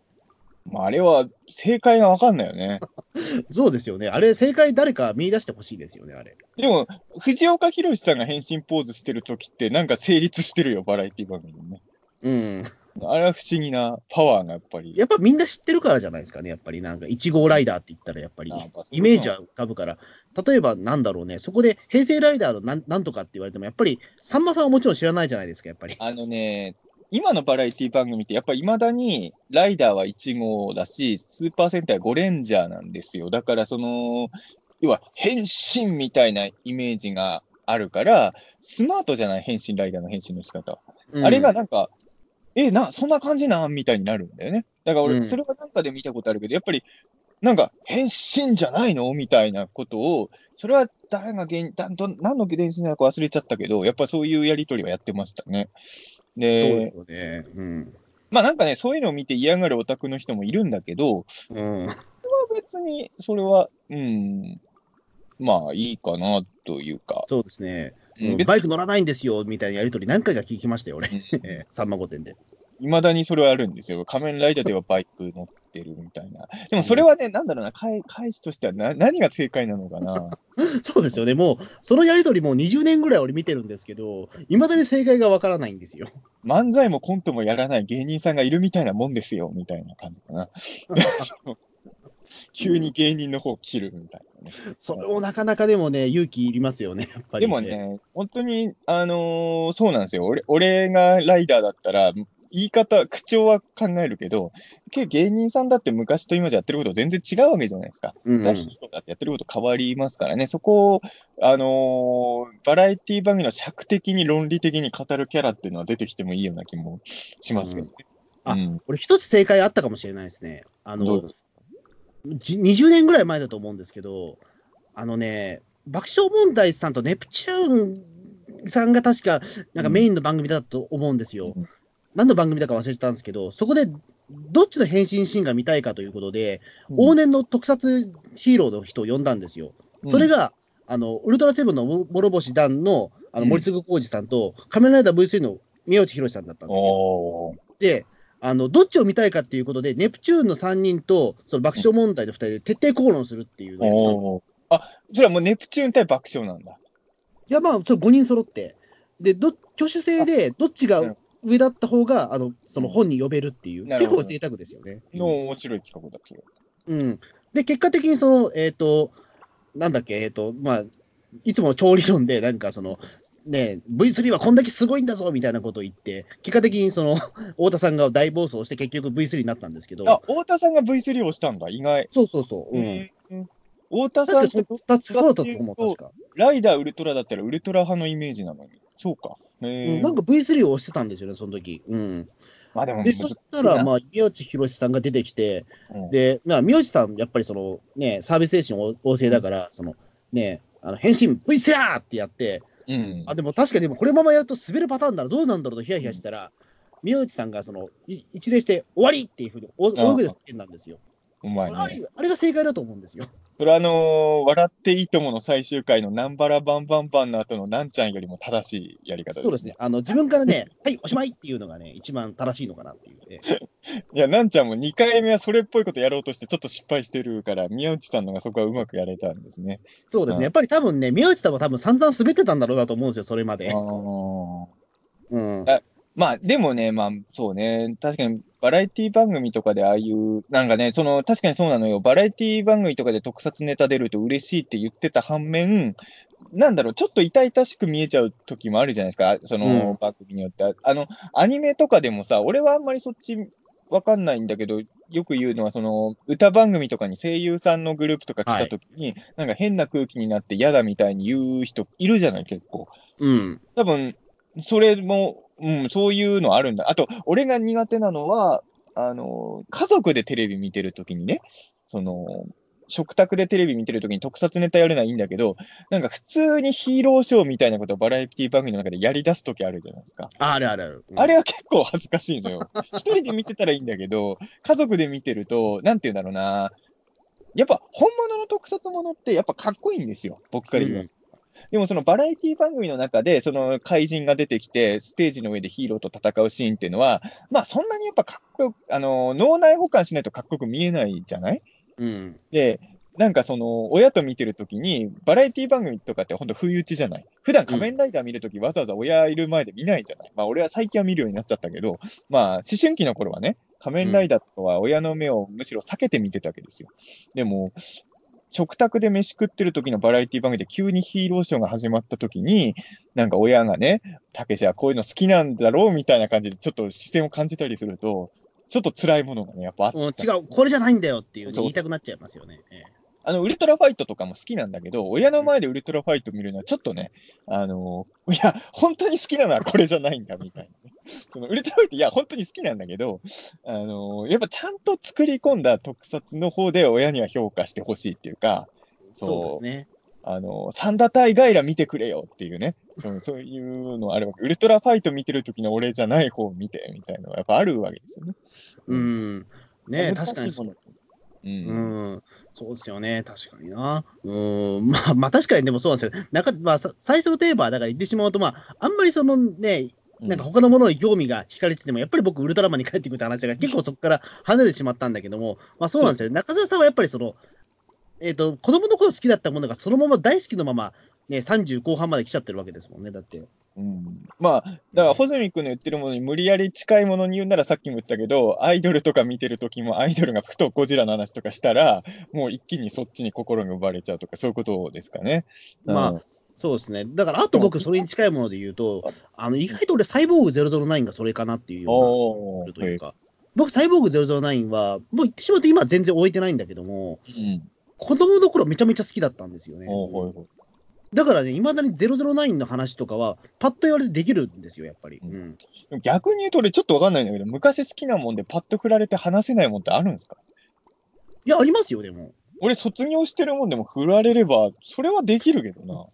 まあ、あれは正解がわかんないよね。え、そうですよね。あれ、正解誰か見出してほしいですよね、あれ。でも、藤岡弘さんが変身ポーズしてるときって、なんか成立してるよ、バラエティ番組にね。うん。あれは不思議なパワーがやっぱり。やっぱみんな知ってるからじゃないですかね、やっぱりなんか、1号ライダーって言ったら、やっぱりイメージは浮かぶから、例えばなんだろうね、そこで平成ライダーのなんなんとかって言われても、やっぱり、さんまさんはもちろん知らないじゃないですか、やっぱり。あのね、今のバラエティ番組って、やっぱり未だにライダーは1号だし、スーパー戦隊は5レンジャーなんですよ。だから、その、要は変身みたいなイメージがあるから、スマートじゃない、変身ライダーの変身の仕方。うんあれがなんか、え、な、そんな感じなんみたいになるんだよね。だから俺、うんそれはなんかで見たことあるけど、やっぱり、なんか、変身じゃないの？みたいなことを、それは誰が原因、だど何の原因なのか忘れちゃったけど、やっぱそういうやりとりはやってましたね。そうでで、すよね。うん。まあなんかね、そういうのを見て嫌がるオタクの人もいるんだけど、うん。別にそれは、うん、まあいいかなというか、そうですね。うんうんバイク乗らないんですよ、みたいなやりとり何回か聞きましたよ、俺。さん ま御殿で。いまだにそれはあるんですよ。仮面ライダーではバイク乗ってるみたいな。でもそれはね、なんだろうな、返返しとしてはな何が正解なのかな。そうですよね。もう、そのやりとりもう20年ぐらい俺見てるんですけど、いまだに正解がわからないんですよ。漫才もコントもやらない芸人さんがいるみたいなもんですよ、みたいな感じかな。急に芸人の方切るみたいなね。それもなかなかでもね、勇気いりますよね、やっぱり、でも。ね、本当に、あのーそうなんですよ。俺俺がライダーだったら、言い方、口調は考えるけど、芸人さんだって昔と今じゃやってること全然違うわけじゃないですか。うんうんザヒーとかってやってること変わりますからね、そこを、あのーバラエティ番組の尺的に論理的に語るキャラっていうのは出てきてもいいような気もしますけどね。あうん俺一つ正解あったかもしれないですね。あのどうぞ、じ20年ぐらい前だと思うんですけど、あのね、爆笑問題さんとネプチューンさんが確か、なんかメインの番組だったと思うんですよ。うん何の番組だか忘れてたんですけど、そこで、どっちの変身シーンが見たいかということで、うん往年の特撮ヒーローの人を呼んだんですよ。それ、が、あの、ウルトラセブンの諸星団の、あの、うん森次浩二さんと、仮面ライダー V3 の宮内博さんだったんですよ。で、あの、どっちを見たいかっていうことで、ネプチューンの3人と、その爆笑問題の2人で徹底口論するっていうのあ、それはもうネプチューン対爆笑なんだ。いや、まあ、それ5人揃って。で、ど、挙手制で、どっちが上だった方が、あの、その本に呼べるっていう、結構贅沢ですよね。の面白い企画だ、それ。うん。で、結果的にその、えっ、と、なんだっけ、えっ、と、まあ、いつもの超理論で、なんかその、ね、V3 はこんだけすごいんだぞみたいなことを言って、結果的にその、太田さんが大暴走して、結局 V3 になったんですけど、あ、太田さんが V3 をしたんだ、意外。そうそうそう。うん。うん太田さんって確かそ、確かそうだったと思う、確か。ライダーウルトラだったらウルトラ派のイメージなのに。そうか。なんか V3 を押してたんですよね、その時。うん。まあでもで、そしたら、まあ、あ、宮内博さんが出てきて、うんで、まあ、宮内さん、やっぱりその、ね、サービス精神旺盛だから、その、ね、あの、変身 V スラーってやって、うんあ、でも確かにでもこれままやると滑るパターンだらどうなんだろうとヒヤヒヤしたら、宮内さんがその、い一礼して終わりっていうふうに、大声で叫んだんですよ。うまいね。あれあれが正解だと思うんですよ。それはあのー笑っていいともの最終回のナンバラバンバンバンの後のなんちゃんよりも正しいやり方です、そうですね。。あの、自分からね、はい、おしまいっていうのがね、一番正しいのかなっていうね。いや、なんちゃんも2回目はそれっぽいことやろうとしてちょっと失敗してるから、宮内さんのがそこはうまくやれたんですね。うんそうですね。やっぱり多分ね、宮内さんは多分散々滑ってたんだろうなと思うんですよ、それまであ。ーうん。まあ、でもね、まあ、そうね、確かにバラエティ番組とかでああいう、なんかね、その、確かにそうなのよ、バラエティ番組とかで特撮ネタ出ると嬉しいって言ってた反面、なんだろう、ちょっと痛々しく見えちゃう時もあるじゃないですか、そのうん番組によって。あの、アニメとかでもさ、俺はあんまりそっちわかんないんだけど、よく言うのは、その、歌番組とかに声優さんのグループとか来た時に、なんか変な空気になって嫌だみたいに言う人いるじゃない、結構。うん。多分、それも、うん、そういうのあるんだ。あと、俺が苦手なのは、あの、家族でテレビ見てるときにね、その、食卓でテレビ見てるときに特撮ネタやるのはいいんだけど、なんか普通にヒーローショーみたいなことをバラエティ番組の中でやり出すときあるじゃないですか。ああるあるある。うんあれは結構恥ずかしいのよ。一人で見てたらいいんだけど、家族で見てると、なんて言うんだろうな。やっぱ本物の特撮ものってやっぱかっこいいんですよ。僕から言います。でもそのバラエティ番組の中で、その怪人が出てきて、ステージの上でヒーローと戦うシーンっていうのは、まあそんなにやっぱかっこよく、あの、脳内保管しないとかっこよく見えないじゃない？うん。で、なんかその、親と見てるときに、バラエティ番組とかって本当不意打ちじゃない？普段仮面ライダー見るとき、わざわざ親いる前で見ないじゃない？まあ俺は最近は見るようになっちゃったけど、まあ思春期の頃はね、仮面ライダーとかは親の目をむしろ避けて見てたわけですよ。でも、食卓で飯食ってる時のバラエティ番組で急にヒーローショーが始まった時に、なんか親がね、たけしはこういうの好きなんだろうみたいな感じでちょっと視線を感じたりすると、ちょっと辛いものがね、やっぱあった。違う、これじゃないんだよっていう言いたくなっちゃいますよね。ええあの、ウルトラファイトとかも好きなんだけど、親の前でウルトラファイト見るのはちょっとね、あのいや、本当に好きなのはこれじゃないんだ、みたいなね。そのウルトラファイト、いや、本当に好きなんだけど、あのやっぱちゃんと作り込んだ特撮の方で親には評価してほしいっていうか、そうですね。あの、サンダタイガイラ見てくれよっていうね、うん そういうのあるわけ。ウルトラファイト見てる時の俺じゃない方を見て、みたいなのはやっぱあるわけですよね。うん。ね確かにものう。うんん、そうですよね、確かにな。うん、まあ、まあ、確かにでもそうなんですよ。なんか、まあ、さ最初のテーマは、だから言ってしまうと、まあ、あんまりそのね、なんか他のものに興味が惹かれてても、やっぱり僕、ウルトラマンに帰ってくるって話が結構そこから離れてしまったんだけども、まあそうなんですよ。中澤さんはやっぱりその、えっ、と、子供の頃好きだったものがそのまま大好きのまま、ね、30後半まで来ちゃってるわけですもんね、だって。うんまあ、だから、穂積君の言ってるものに無理やり近いものに言うなら、さっきも言ったけど、アイドルとか見てるときも、アイドルがふとゴジラの話とかしたら、もう一気にそっちに心が奪われちゃうとか、そういうことですかね。まあうんそうですね。だから、あと僕、それに近いもので言うと、あの、意外と俺、サイボーグ009がそれかなっていうような。というか、僕、サイボーグ009は、もう言ってしまうと今は全然終えてないんだけども、うん。子供の頃めちゃめちゃ好きだったんですよね。だからね、いまだに009の話とかは、パッと言われてできるんですよ、やっぱり。ううん。逆に言うと、俺ちょっとわかんないんだけど、昔好きなもんでパッと振られて話せないもんってあるんですか？いや、ありますよ、でも。俺、卒業してるもんでも振られれば、それはできるけどな。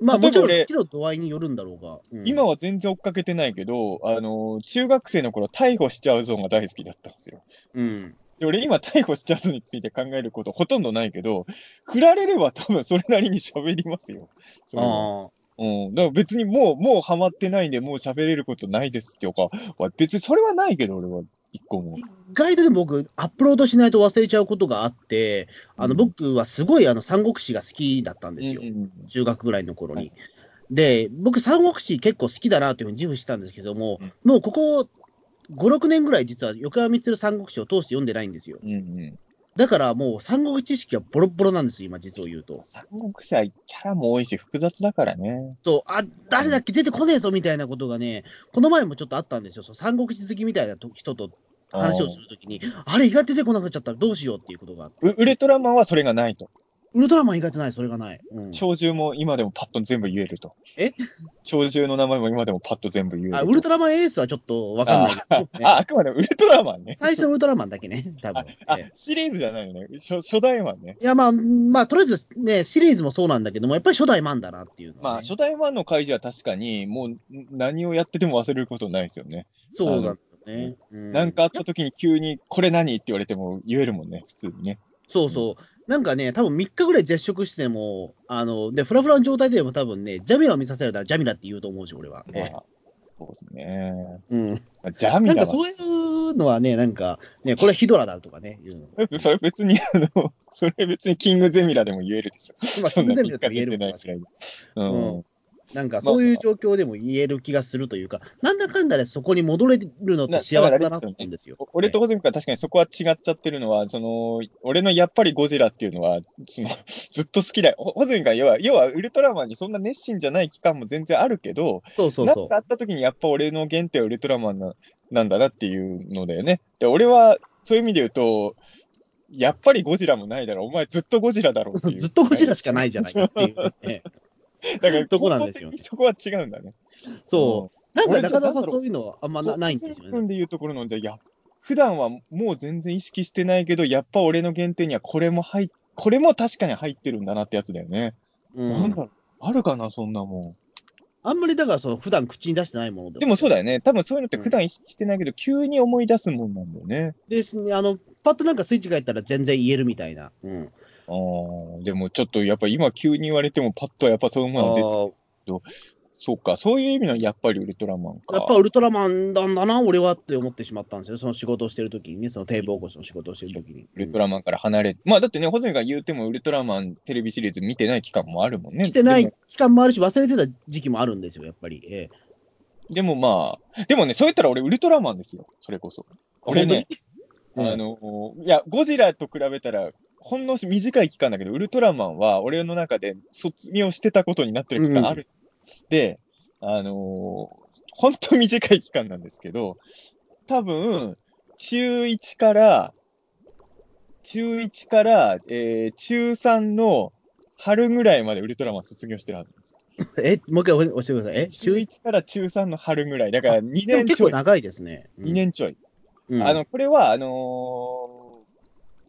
まあ、もちろん好きの度合いによるんだろうが。うん今は全然追っかけてないけど、あの中学生の頃逮捕しちゃうゾーンが大好きだったんですよ。うん。で俺今逮捕しちゃうゾーンについて考えることほとんどないけど、振られれば多分それなりに喋りますよ。ああ。うん。だから別にもう、もうハマってないんで、もう喋れることないですとか、は別にそれはないけど、俺は一個も。意外とでも僕、アップロードしないと忘れちゃうことがあって、あの、うん僕はすごい、あの、三国志が好きだったんですよ。うんうん中学ぐらいの頃に。はいで、僕、三国志結構好きだなというふうに自負したんですけども、うんもうここ5、6年ぐらい実は横山光三国志を通して読んでないんですよ。うんうん。だからもう三国知識はボロッボロなんですよ、今実を言うと。三国志はキャラも多いし、複雑だからね。そう、あ、誰だっけ出てこねえぞみたいなことがね、この前もちょっとあったんですよ。そう三国志好きみたいなと人と話をするときに、あれ意外と出てこなくなっちゃったらどうしようっていうことがあって。ウウルトラマンはそれがないと。ウルトラマン意外とない、それがない。うん、鳥獣も今でもパッと全部言えると。え？鳥獣の名前も今でもパッと全部言えると。あウルトラマンエースはちょっとわかんないね、あ あ、あくまでウルトラマンね。最初のウルトラマンだけね、多分 あええ、シリーズじゃないよね。初初代マンね。いや、まあ、まあ、とりあえずね、シリーズもそうなんだけども、やっぱり初代マンだなっていうね、まあ、初代マンの回じは確かに、もう何をやってても忘れることないですよね。そうだよね。うなんかあった時に急に、これ何？って言われても言えるもんね、普通にね。そうそう。なんかね、多分3日ぐらい絶食しても、あの、で、フラフラの状態でも多分ね、ジャミラを見させられたらジャミラって言うと思うし、俺は。まあそうですね。うん。まあジャミラはなんかそういうのはね、なんか、ね、これはヒドラだとかね、言うの。それ別に、あの、それ別にキングゼミラでも言えるでしょ。まあ、そんな全部だと言えるもしれない。ううんん。なんかそういう状況でも言える気がするというか、なんだかんだでそこに戻れるのって幸せだなと思うんですよ。お俺とホズミ君は確かにそこは違っちゃってるのは、その、俺のやっぱりゴジラっていうのは、その、ずっと好きだよ。ホホズミ君は要は、要はウルトラマンにそんな熱心じゃない期間も全然あるけど、そうそうそなんかあった時にやっぱ俺の原点はウルトラマンななんだなっていうのだよね。で、俺はそういう意味で言うと、やっぱりゴジラもないだろう。お前ずっとゴジラだろうっていう。う。ずっとゴジラしかないじゃないかっていうね。だから、とこなんですよそこは違うんだね。そう。なんか俺中田さなんそういうのはあんまなないんですよね。んでいうところの、じゃあや、普段はもう全然意識してないけど、やっぱ俺の原点にはこれも入っ、これも確かに入ってるんだなってやつだよね。うんなんだろう、あるかな、そんなもあんまりだからその普段口に出してないものん。でもそうだよ。よね。多分そういうのって普段意識してないけど、急に思い出すもんなんだよね。ですね、あの、パッとなんかスイッチが入ったら全然言えるみたいな。うん。ああ、でもちょっとやっぱ今急に言われてもパッとやっぱそういうものが出て、あそうか、そういう意味のやっぱりウルトラマンか。やっぱウルトラマンなんだな、俺はって思ってしまったんですよ。その仕事をしてる時にね、その堤防越しの仕事をしてる時に。ウルトラマンから離れ、まあだってね、ホズミが言うてもウルトラマンテレビシリーズ見てない期間もあるもんね。来てない期間もあるし、忘れてた時期もあるんですよ、やっぱり。ええでもまあ、でもね、そう言ったら俺ウルトラマンですよ、それこそ。俺ね、あのいや、ゴジラと比べたら、ほんの短い期間だけど、ウルトラマンは俺の中で卒業してたことになってる期間ある。で、あのー、ほんと短い期間なんですけど、多分、中1から、中1から、えー中3の春ぐらいまでウルトラマン卒業してるはずです。え、もう一回押してください。え、中1から中3の春ぐらい。だから2でも年ちょい。結構長いですね。2年ちょい。うん。あの、これは、あのー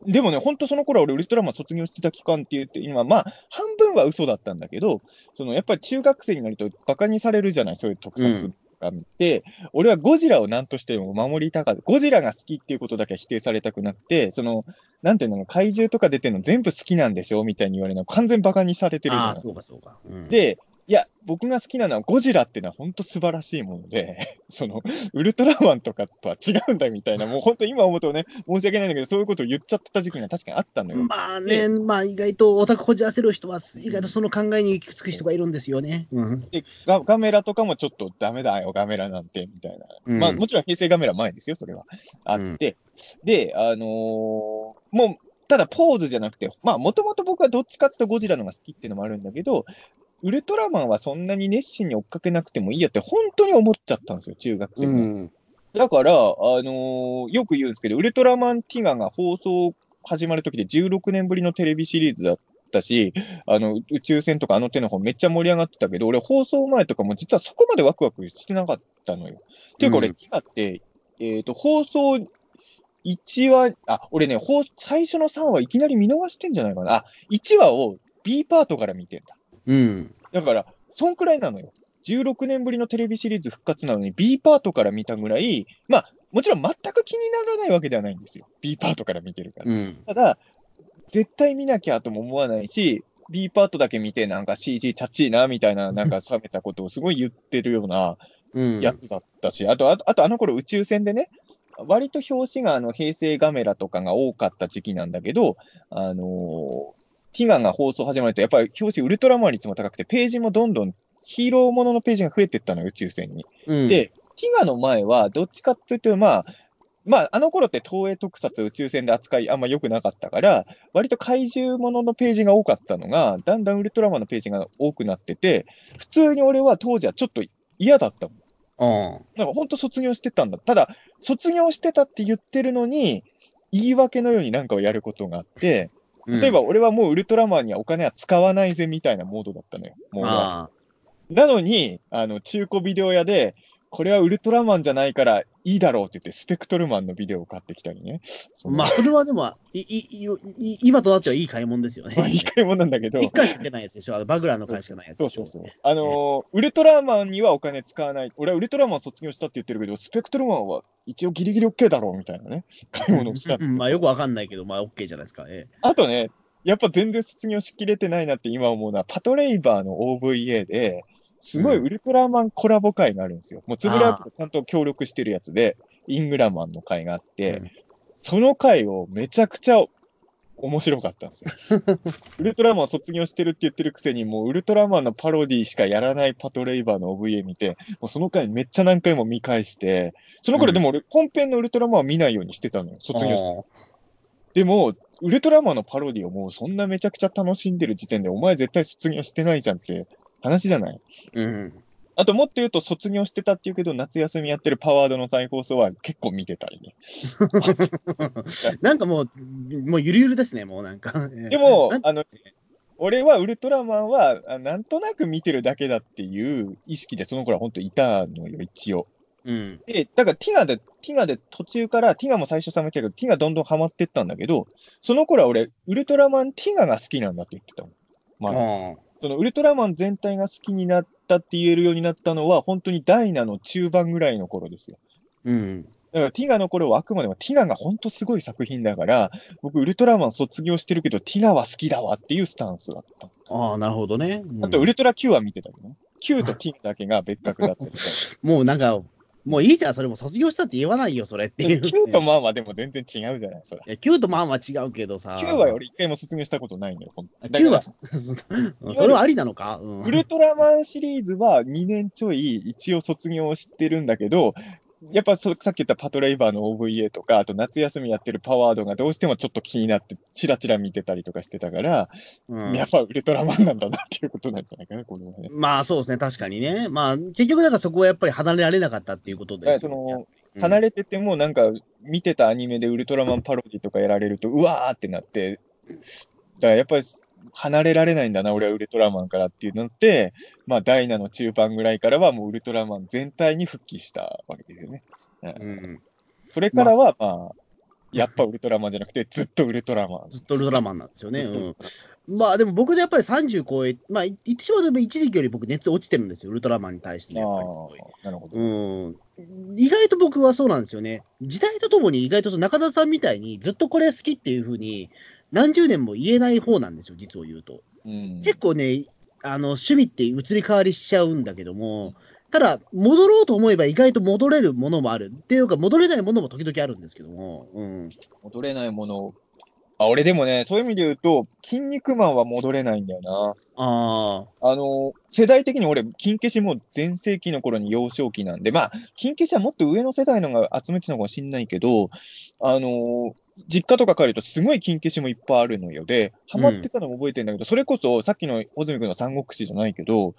でもね、本当その頃は俺、ウルトラマン卒業してた期間って言って、今、まあ、半分は嘘だったんだけど、そのやっぱり中学生になるとバカにされるじゃない、そういう特撮が見て、俺はゴジラを何としても守りたかった。ゴジラが好きっていうことだけは否定されたくなくて、その、なんていうの、怪獣とか出てるの全部好きなんでしょみたいに言われるの、完全バカにされてるじゃない。そうか、そうか。うん、で、いや、僕が好きなのはゴジラっていうのは本当素晴らしいもので、その、ウルトラマンとかとは違うんだみたいな、もう本当今思うとね、申し訳ないんだけど、そういうことを言っちゃってた時期が確かにあったのよ。まあね、まあ意外とオタクこじらせる人は、意外とその考えに行き着く人がいるんですよね。うん。でガ、ガメラとかもちょっとダメだよ、ガメラなんて、みたいな。うんまあ、もちろん平成ガメラ前ですよ、それは。あって。で、あのーもう、ただポーズじゃなくて、まあ、もともと僕はどっちかっていうとゴジラのが好きっていうのもあるんだけど、ウルトラマンはそんなに熱心に追っかけなくてもいいやって本当に思っちゃったんですよ、中学生うの。ん。だから、あのーよく言うんですけど、ウルトラマンティガが放送始まるときで16年ぶりのテレビシリーズだったし、あの、宇宙船とかあの手の方めっちゃ盛り上がってたけど、俺放送前とかも実はそこまでワクワクしてなかったのよ。っていうか俺、うんティガって、えっ、と、放送1話、あ、俺ね、放最初の3話いきなり見逃してんじゃないかな。あ、1話を B パートから見てんだ。うん。だから、そんくらいなのよ。16年ぶりのテレビシリーズ復活なのに B パートから見たぐらい、まあ、もちろん全く気にならないわけではないんですよ。B パートから見てるから。うん。ただ、絶対見なきゃとも思わないし、B パートだけ見てなんか CG チャッチーなみたいな、なんか冷めたことをすごい言ってるようなうん。やつだったし、あと、あとあとあの頃宇宙船でね、割と表紙があの平成ガメラとかが多かった時期なんだけど、あのーティガが放送始まると、やっぱり表紙ウルトラマン率も高くて、ページもどんどんヒーローもののページが増えていったのよ、宇宙船に。うん、で、ティガの前は、どっちかっていうと、まあ、まあ、あの頃って東映特撮宇宙船で扱いあんま良くなかったから、割と怪獣もののページが多かったのが、だんだんウルトラマンのページが多くなってて、普通に俺は当時はちょっと嫌だったもん。うん。なんか本当卒業してたんだ。ただ、卒業してたって言ってるのに、言い訳のように何かをやることがあって、例えば俺はもうウルトラマンにはお金は使わないぜみたいなモードだったのよ。もう。俺はあなのに、あの、中古ビデオ屋で、これはウルトラマンじゃないからいいだろうって言って、スペクトルマンのビデオを買ってきたりね。まあ、それはでも、いいいい今となってはいい買い物ですよね。まあいい買い物なんだけど、一回しか出ないやつでしょ？あのバグラーの回しかないやつ。そうそうそう。あのーウルトラマンにはお金使わない。俺はウルトラマン卒業したって言ってるけど、スペクトルマンは一応ギリギリ OK だろうみたいなね、買い物をしたまあ、よくわかんないけど、まあ、OK じゃないですか。えあとね、やっぱ全然卒業しきれてないなって今思うのは、パトレイバーの OVA で、すごいウルトラマンコラボ会があるんですよ。もうつぶれアップとちゃんと協力してるやつで、イングラマンの会があって、うんその回をめちゃくちゃ面白かったんですよ。ウルトラマン卒業してるって言ってるくせに、もうウルトラマンのパロディしかやらないパトレイバーの OVA 見て、もうその回めっちゃ何回も見返して、その頃でも俺、本編のウルトラマンは見ないようにしてたのよ、卒業して。でも、ウルトラマンのパロディをもうそんなめちゃくちゃ楽しんでる時点で、お前絶対卒業してないじゃんって話じゃないうん。あともっと言うと、卒業してたって言うけど、夏休みやってるパワードの再放送は結構見てたりね。なんかもう、もうゆるゆるですね、もうなんか。でもあの、俺はウルトラマンは、あなんとなく見てるだけだっていう意識で、その頃は本当いたのよ、一応。うん。で、だからティガで、ティガで途中から、ティガも最初寒いけど、ティガどんどんハマってったんだけど、その頃は俺、ウルトラマンティガが好きなんだって言ってたの。まあ、あそのウルトラマン全体が好きになったって言えるようになったのは、本当にダイナの中盤ぐらいの頃ですよ。うん。だからティガの頃はあくまでもティガが本当すごい作品だから、僕ウルトラマン卒業してるけど、ティガは好きだわっていうスタンスだった。ああ、なるほどね。うんあと、ウルトラ Q は見てたけどね。Q とティガだけが別格だった。もうなんか、もういいじゃん、それも卒業したって言わないよ、それっていう。Q とマンはでも全然違うじゃない、それ。いや、Q とマンは違うけどさ。Q は俺一回も卒業したことないのよ、ほんあだ Q は、それはありなのか、うん、ウルトラマンシリーズは2年ちょい一応卒業してるんだけど、やっぱそさっき言ったパトレイバーの OVA とか、あと夏休みやってるパワードがどうしてもちょっと気になって、チラチラ見てたりとかしてたから、うんやっぱウルトラマンなんだなっていうことなんじゃないかな、これはね。まあそうですね、確かにね。まあ結局、だからそこはやっぱり離れられなかったっていうことですよね。その、うん離れてても、なんか、見てたアニメでウルトラマンパロディとかやられると、うわーってなって、だからやっぱり、離れられないんだな、俺はウルトラマンからっていうのって、まあ、ダイナの中盤ぐらいからは、もうウルトラマン全体に復帰したわけですよね。うん、それからは、まあ、やっぱウルトラマンじゃなくて、ずっとウルトラマン。ずっとウルトラマンなんですよね。うんまあでも僕でやっぱり30超え、まあ言ってしまうと一時期より僕熱落ちてるんですよ、ウルトラマンに対してね、やっぱりすごい。ああ、なるほど。うん、意外と僕はそうなんですよね。時代とともに意外とその中田さんみたいにずっとこれ好きっていうふうに何十年も言えない方なんですよ、実を言うと。うん。結構ね、あの趣味って移り変わりしちゃうんだけども、ただ、戻ろうと思えば意外と戻れるものもある。っていうか、戻れないものも時々あるんですけども。うん。戻れないものを。あ、俺でもね、そういう意味で言うと、筋肉マンは戻れないんだよな。ああの、世代的に俺、金消しも全盛期の頃に幼少期なんで、まあ、金消しはもっと上の世代のが集めてたのかもしんないけど、あの、実家とか帰るとすごい金消しもいっぱいあるのよ。で、ハマってたのも覚えてんだけど、それこそさっきの穂積君の三国志じゃないけど、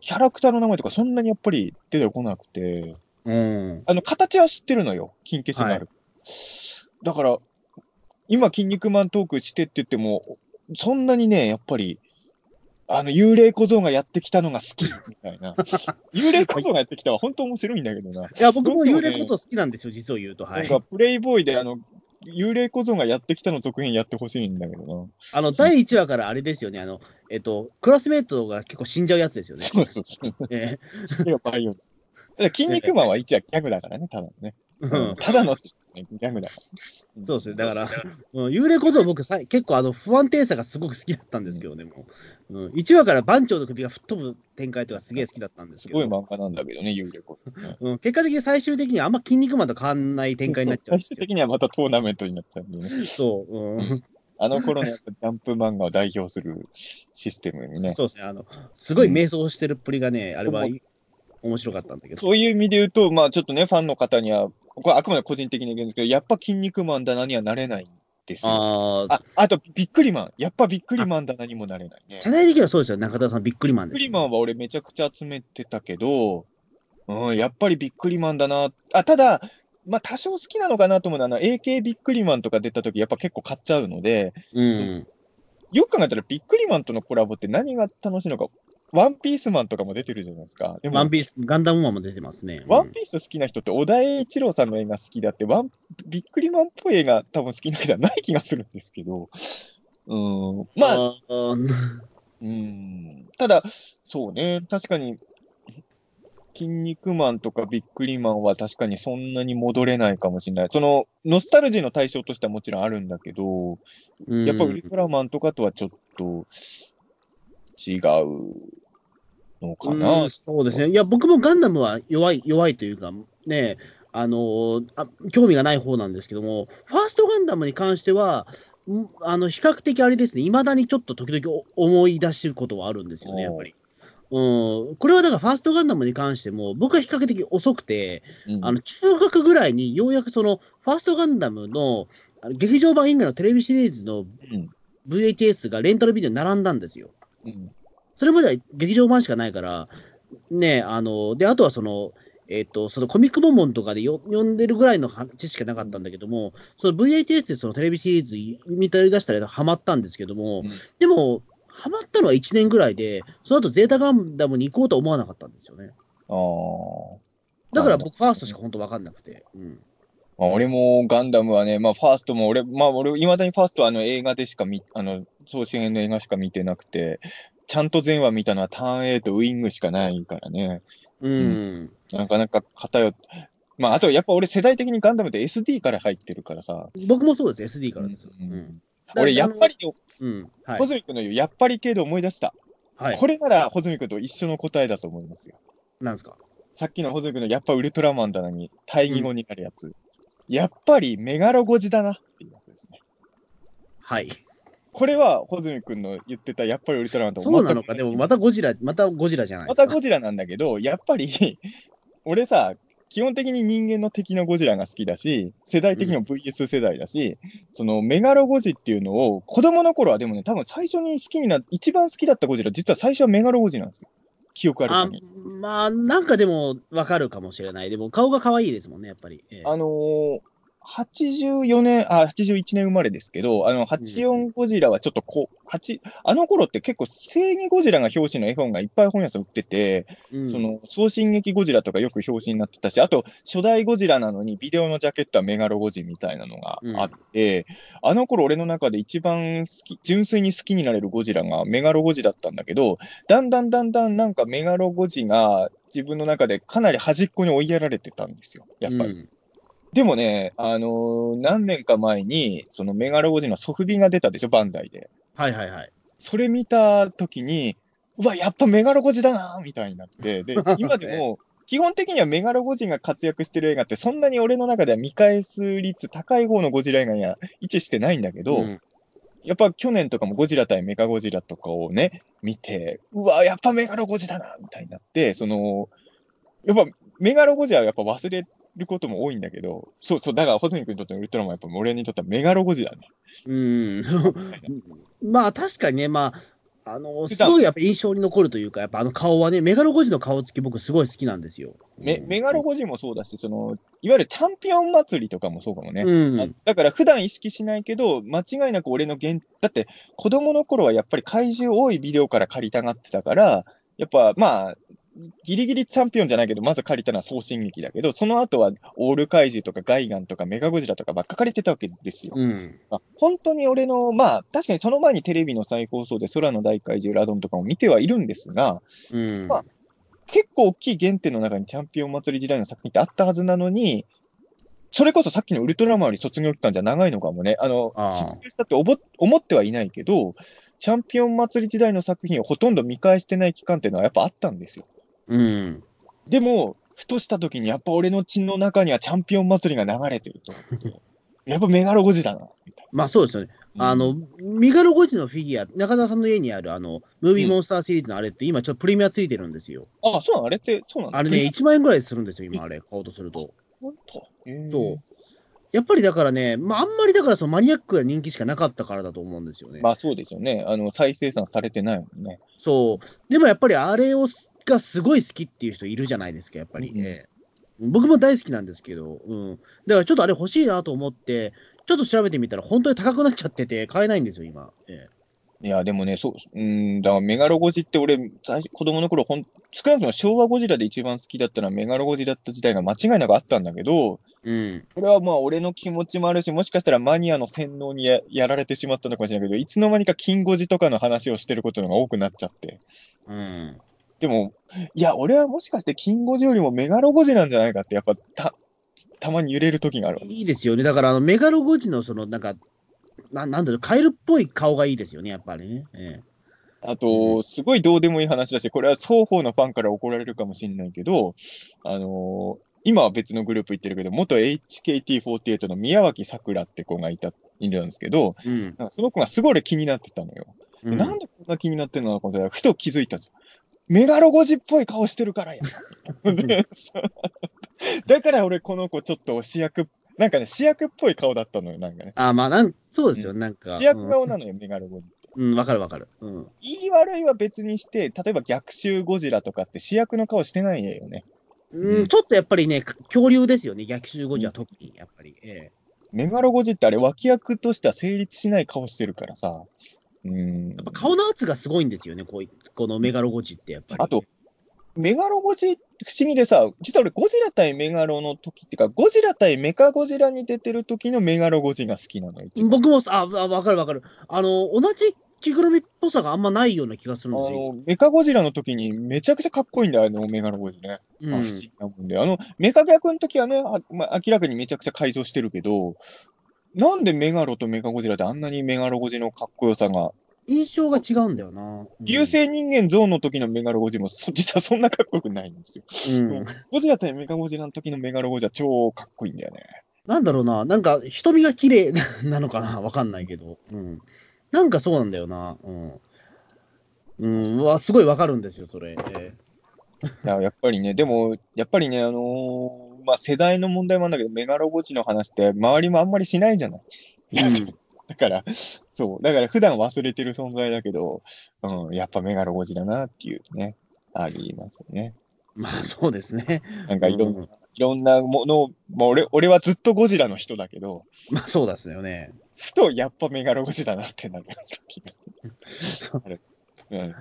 キャラクターの名前とかそんなにやっぱり出てこなくて、あ。うん。あの、形は知ってるのよ。金消しがある。だから、今、筋肉マントークしてって言っても、そんなにね、やっぱり、あの、幽霊小僧がやってきたのが好き、みたいな。幽霊小僧がやってきたは本当面白いんだけどな。いや、僕も幽霊こそ好きなんですよ、実を言うと。はい。なんか、プレイボーイで、あの、幽霊小僧がやってきたの続編やってほしいんだけどな。あの、第1話からあれですよね、あの、えっと、クラスメートが結構死んじゃうやつですよね。そうそうそう。えいやバイ筋肉マンは一応ギャグだからね、ただのね。えうんただのギャグだから。そうですね、だから、うん、幽霊小僧、僕さ、結構あの不安定さがすごく好きだったんですけどね、も。う、うん、1話から番長の首が吹っ飛ぶ展開とかすげえ好きだったんですすけど、ごい漫画なんだけどね、幽霊小僧。ね。うん、結果的に最終的にあんま筋肉マンと変わんない展開になっちゃうん最終。的にはまたトーナメントになっちゃうんでね。そう、うん、あの頃のやっぱジャンプ漫画を代表するシステムにね。そうですね、あの、すごい迷走してるっぷりがね、あれはい面白かったんだけど。そういう意味で言うと、まあちょっとね、ファンの方には、これあくまで個人的に言うんですけど、やっぱ筋肉マンだなにはなれないんですよ。ああ、あ、あと、ビックリマン。やっぱビックリマンだなにもなれないね。世代的にはそうですよ、中田さん、びっくりマンですビックリ。マンは俺めちゃくちゃ集めてたけど、うん、やっぱりビックリマンだな。あ、ただ、まあ多少好きなのかなと思うのは、AK ビックリマンとか出た時やっぱ結構買っちゃうので、うん。よく考えたらビックリマンとのコラボって何が楽しいのかワンピースマンとかも出てるじゃないですか。でもワンピース、ガンダムマンも出てますね。ワンピース好きな人って、小田栄一郎さんの映画好きだって、ワンビックリマンっぽい映画多分好きな人はない気がするんですけど、うん、まあ、あー、うん、ただ、そうね、確かに、筋肉マンとかビックリマンは確かにそんなに戻れないかもしれない。その、ノスタルジーの対象としてはもちろんあるんだけど、うん。やっぱウルトラマンとかとはちょっと違うのかな。うんそうですね。いや、僕もガンダムは弱い、弱いというか、ね、あのーあ、興味がない方なんですけども、ファーストガンダムに関しては、んあの比較的あれですね、いまだにちょっと時々お思い出してることはあるんですよね、やっぱり。うん、これはだから、ファーストガンダムに関しても、僕は比較的遅くて、うんあの中学ぐらいにようやくそのファーストガンダムの劇場版以外のテレビシリーズのうん VHS がレンタルビデオに並んだんですよ。うんそれまでは劇場版しかないから、ねあの、で、あとはその、えっ、と、そのコミックボンボンとかでよ読んでるぐらいのは知識がなかったんだけども、その VHS でそのテレビシリーズ見たり出したらハマったんですけども、うんでも、ハマったのは1年ぐらいで、その後ゼータガンダムに行こうとは思わなかったんですよね。あーだから僕、ファーストしか本当分かんなくて。うん。まあ、俺もガンダムはね、まあ、ファーストも俺、まあ、俺、いまだにファーストはあの映画でしか見、あの、総集編の映画しか見てなくて、ちゃんと全話見たのはターン A とウィングしかないからね、うん。なかなか偏っまあ、あとやっぱ俺世代的にガンダムって SD から入ってるからさ、僕もそうです、SD からです。うんうん。俺やっぱり、うん。はい穂。積君の言うやっぱり系で思い出した。はい。これなら穂積君と一緒の答えだと思いますよ。なんですか？さっきの穂積君のやっぱウルトラマンだのに、対義語になるやつ。やっぱりメガロゴジだなっていうやつですね。はい。これは穂積君の言ってたやっぱりウルトラマンとそうなのか、でもまたゴジラ、またゴジラじゃないでますたか。ゴジラなんだけど、やっぱり 俺さ、基本的に人間の敵のゴジラが好きだし、世代的にも VS 世代だし、そのメガロゴジっていうのを、子供の頃はでもね、多分最初に好きにな一番好きだったゴジラ、実は最初はメガロゴジなんですよ。記憶あるあ限り。まあ、なんかでもわかるかもしれない。でも顔が可愛いですもんね、やっぱり。ええあのー、84年、あ、81年生まれですけど、あの、84ゴジラはちょっとこう、8、あの頃って結構正義ゴジラが表紙の絵本がいっぱい本屋さん売ってて、うん。その、送信劇ゴジラとかよく表紙になってたし、あと、初代ゴジラなのにビデオのジャケットはメガロゴジみたいなのがあって、あの頃俺の中で一番好き、純粋に好きになれるゴジラがメガロゴジだったんだけど、だんだんだんだんなんかメガロゴジが自分の中でかなり端っこに追いやられてたんですよ、やっぱり。うんでもね、あのー何年か前に、そのメガロゴジのソフビが出たでしょ、バンダイで。はいはいはい。それ見たときに、うわ、やっぱメガロゴジだなみたいになって、で、今でも、基本的にはメガロゴジが活躍してる映画って、そんなに俺の中では見返す率高い方のゴジラ映画には位置してないんだけど、うんやっぱ去年とかもゴジラ対メカゴジラとかをね、見て、うわ、やっぱメガロゴジだなみたいになって、その、やっぱメガロゴジはやっぱ忘れることも多いんだけど、そうそう、だから、ホズミ君にとってのウルトラマンはやっぱ俺にとってはメガロゴジだね。うん。まあ確かにね、まあ、あの、すごいやっぱ印象に残るというか、やっぱあの顔はね、メガロゴジの顔つき僕すごい好きなんですよ。メメガロゴジもそうだし、その、いわゆるチャンピオン祭りとかもそうかもね。うん。あだから普段意識しないけど、間違いなく俺の原、だって子供の頃はやっぱり怪獣多いビデオから借りたがってたから、やっぱまあ、ギリギリチャンピオンじゃないけど、まず借りたのは送信劇だけど、その後はオール怪獣とかガイガンとかメガゴジラとかばっか借りてたわけですよ。うん。あ本当に俺の、まあ、確かにその前にテレビの再放送で空の大怪獣ラドンとかも見てはいるんですが、うん。まあ結構大きい原点の中にチャンピオン祭り時代の作品ってあったはずなのに、それこそさっきのウルトラマンより卒業期間じゃ長いのかもね、あの、卒業したって思思ってはいないけど、チャンピオン祭り時代の作品をほとんど見返してない期間っていうのはやっぱあったんですよ。うん。でも、ふとした時にやっぱ俺の血の中にはチャンピオン祭りが流れてると思って。やっぱメガロゴジだな、まあそうですよね。な。あの、ミガロゴジのフィギュア、中澤さんの家にあるあの、ムービーモンスターシリーズのあれって今ちょっとプレミアついてるんですよ。あ、そうなの？あれって、そうなのあれね、1万円ぐらいするんですよ、今あれ、買おうとすると。本当？そう。やっぱりだからね、まああんまりだからそのマニアックな人気しかなかったからだと思うんですよね。まあそうですよね。あの、再生産されてないもんね。そう。でもやっぱりあれをがすごい好きっていう人いるじゃないですか、やっぱり。うんええ僕も大好きなんですけど、うん。だからちょっとあれ欲しいなと思って、ちょっと調べてみたら本当に高くなっちゃってて買えないんですよ、今。ええいや、でもね、そう、うん、だからメガロゴジって俺、最初子供の頃ほん、少なくとも昭和ゴジラで一番好きだったのはメガロゴジだった時代が間違いなくあったんだけど、うん。これはまあ俺の気持ちもあるし、もしかしたらマニアの洗脳にややられてしまったのかもしれないけど、いつの間にかキンゴジとかの話をしてることのが多くなっちゃって。うん。でも、いや、俺はもしかしてキンゴジよりもメガロゴジなんじゃないかって、やっぱた、たまに揺れる時があるわ。いいですよね。だから、あの、メガロゴジの、その、なんか、ななんだろう、カエルっぽい顔がいいですよね、やっぱりね。えあと、すごいどうでもいい話だし、これは双方のファンから怒られるかもしれないけど、あのー今は別のグループ行ってるけど、元 HKT48 の宮脇さくらって子がいた、いるんですけど、えうん。なんかその子がすごい俺気になってたのよ。うんなんでこんな気になってんのかとふと気づいたんですよ。メガロゴジっぽい顔してるからや。だから俺この子ちょっと主役、なんかね、主役っぽい顔だったのよ、なんかね。あ、まあ、なん、そうですよ、なんか。主役顔なのよ、メガロゴジって。うん、うんわかるわかる。うん。言い悪いは別にして、例えば逆襲ゴジラとかって主役の顔してないよね。うん、うんちょっとやっぱりね、恐竜ですよね、逆襲後じは特に、やっぱり。えメガロゴジってあれ脇役としては成立しない顔してるからさ。うん。えやっぱ顔の圧がすごいんですよね、こういこのメガロゴジってやっぱり。あと、メガロゴジ、不思議でさ、実は俺、ゴジラ対メガロの時っていうか、ゴジラ対メカゴジラに出てる時のメガロゴジが好きなの僕も、あ、あわかるわかる。あの、同じ着ぐるみっぽさがあんまないような気がするんですよ。あの、メカゴジラの時にめちゃくちゃかっこいいんだよ、あのメガロゴジね。うんあ不思議なもんで。あの、メカ逆の時はね、あまあ、明らかにめちゃくちゃ改造してるけど、なんでメガロとメカゴジラであんなにメガロゴジのかっこよさが、印象が違うんだよな。うん流星人間ゾーンの時のメガロゴジもそ 実はそんなかっこよくないんですよ。うん。ゴジラ対メカゴジラの時のメガロゴジは超かっこいいんだよね。なんだろうな、なんか瞳が綺麗な のかな、わかんないけど。うん。なんかそうなんだよな。うん。うん、うわ、すごいわかるんですよ、それ。えいややっぱりね、でも、やっぱりね、あのーまあ、世代の問題もあるんだけど、メガロゴジの話って周りもあんまりしないじゃない？えうん。だから、そう、だから普段忘れてる存在だけど、うん、やっぱメガロゴジだなっていうね、ありますよね。まあ、そうですね。なんかいろんな、うんいろんなものを、まあ、俺俺はずっとゴジラの人だけど、まあ、そうですよね。ふとやっぱメガロゴジだなってなる時がある。うん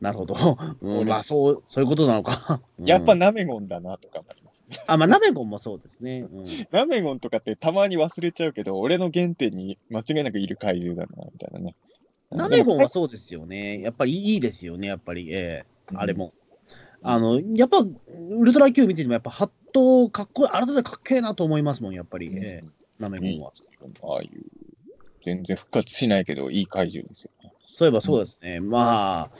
なるほど。うん、俺まあ、そう、そういうことなのか。うんやっぱナメゴンだなとかもありま。あ、まあ、ナメゴンもそうですね。うん。ナメゴンとかってたまに忘れちゃうけど、俺の原点に間違いなくいる怪獣だな、みたいなね。ナメゴンはそうですよね。やっぱりいいですよね、やっぱり。ええあれも。あの、やっぱ、ウルトラ Q 見てても、やっぱ、ハット、かっこいい、改めてかっけえなと思いますもん、やっぱり。うん、ええナメゴンは。ああいう、全然復活しないけど、いい怪獣ですよね。そういえばそうですね。まあ、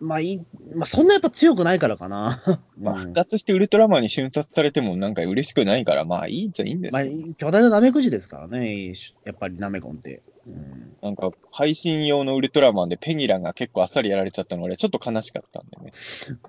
まあいい、まあそんなやっぱ強くないからかな。まあ、うん復活してウルトラマンに瞬殺されてもなんか嬉しくないから、まあいいっちゃいいんですまあ巨大なナメクジですからね、やっぱりナメゴンって。うん、なんか配信用のウルトラマンでペギラが結構あっさりやられちゃったのが俺ちょっと悲しかったんでね。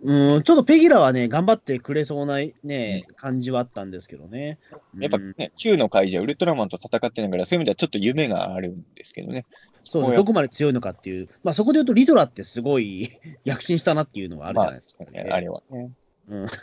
うん、ちょっとペギラはね、頑張ってくれそうなね、感じはあったんですけどね。やっぱうんの怪獣はウルトラマンと戦ってないから、そういう意味ではちょっと夢があるんですけどね。そうですね、どこまで強いのかっていう、まあそこで言うと、リドラってすごい 躍進したなっていうのがあるじゃないですか、まあねあれはね。うん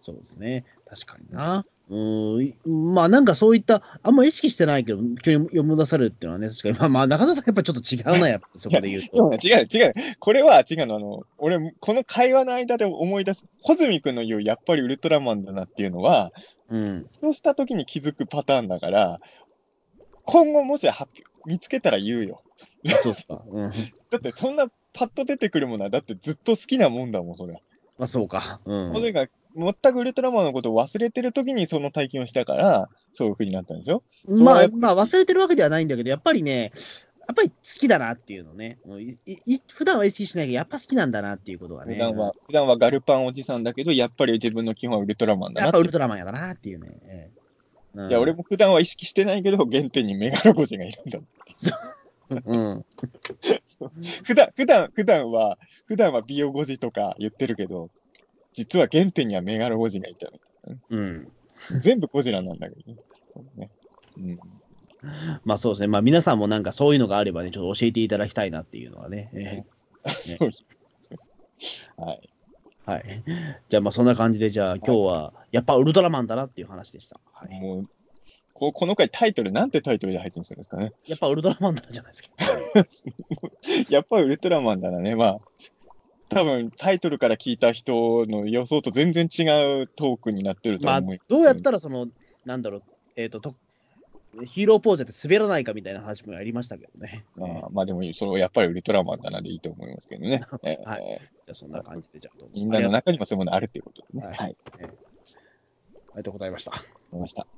そうですね、確かにな。うん、まあなんかそういった、あんま意識してないけど、急に読み出されるっていうのはね、確かに、まあまあ中田さんやっぱちょっと違うな、やっぱ そこで言うと。違う、違う。これは違うの。あの、俺、この会話の間で思い出す、穂積君の言う、やっぱりウルトラマンだなっていうのは、うん。そうした時に気づくパターンだから、今後もし発表、見つけたら言うよ。そうっすか。うん。だってそんなパッと出てくるものは、だってずっと好きなもんだもん、それは。まあそうか。うん。それが全くウルトラマンのことを忘れてる時にその体験をしたから、そういう風になったんでしょ？まあ、まあ忘れてるわけではないんだけど、やっぱりね、やっぱり好きだなっていうのね。もういい普段は意識しないけど、やっぱ好きなんだなっていうことがね。普段は、普段はガルパンおじさんだけど、やっぱり自分の基本はウルトラマンだなっっぱウルトラマンやだなっていうね。ええうんいや、俺も普段は意識してないけど、原点にメガロゴジがいるんだ。うん。普段、普段、普段は、普段はビオゴジとか言ってるけど、実は原点にはメガロゴジがいたみたいうん。な。全部ゴジラなんだけどね。そうねうん、まあそうですね。まあ皆さんもなんかそういうのがあればね、ちょっと教えていただきたいなっていうのはね。え そうはい。えはい。じゃあまあそんな感じで、じゃあ今日は、やっぱウルトラマンだなっていう話でした。はい。もう、ここの回タイトル、なんてタイトルで配信するんですかね。やっぱウルトラマンなんじゃないですか。やっぱりウルトラマンだなね。まあ、多分タイトルから聞いた人の予想と全然違うトークになってるとまあ思う。、どうやったらその、なんだろう、えっ、とと、ヒーローポーズで滑らないかみたいな話もありましたけどね。あーまあでも、それはやっぱりウルトラマンだなでいいと思いますけどね。えーはいじゃあそんな感じで、じゃあみんなの中にもそういうものあるっていうことでね。はいはい。ありがとうございました。わかりました。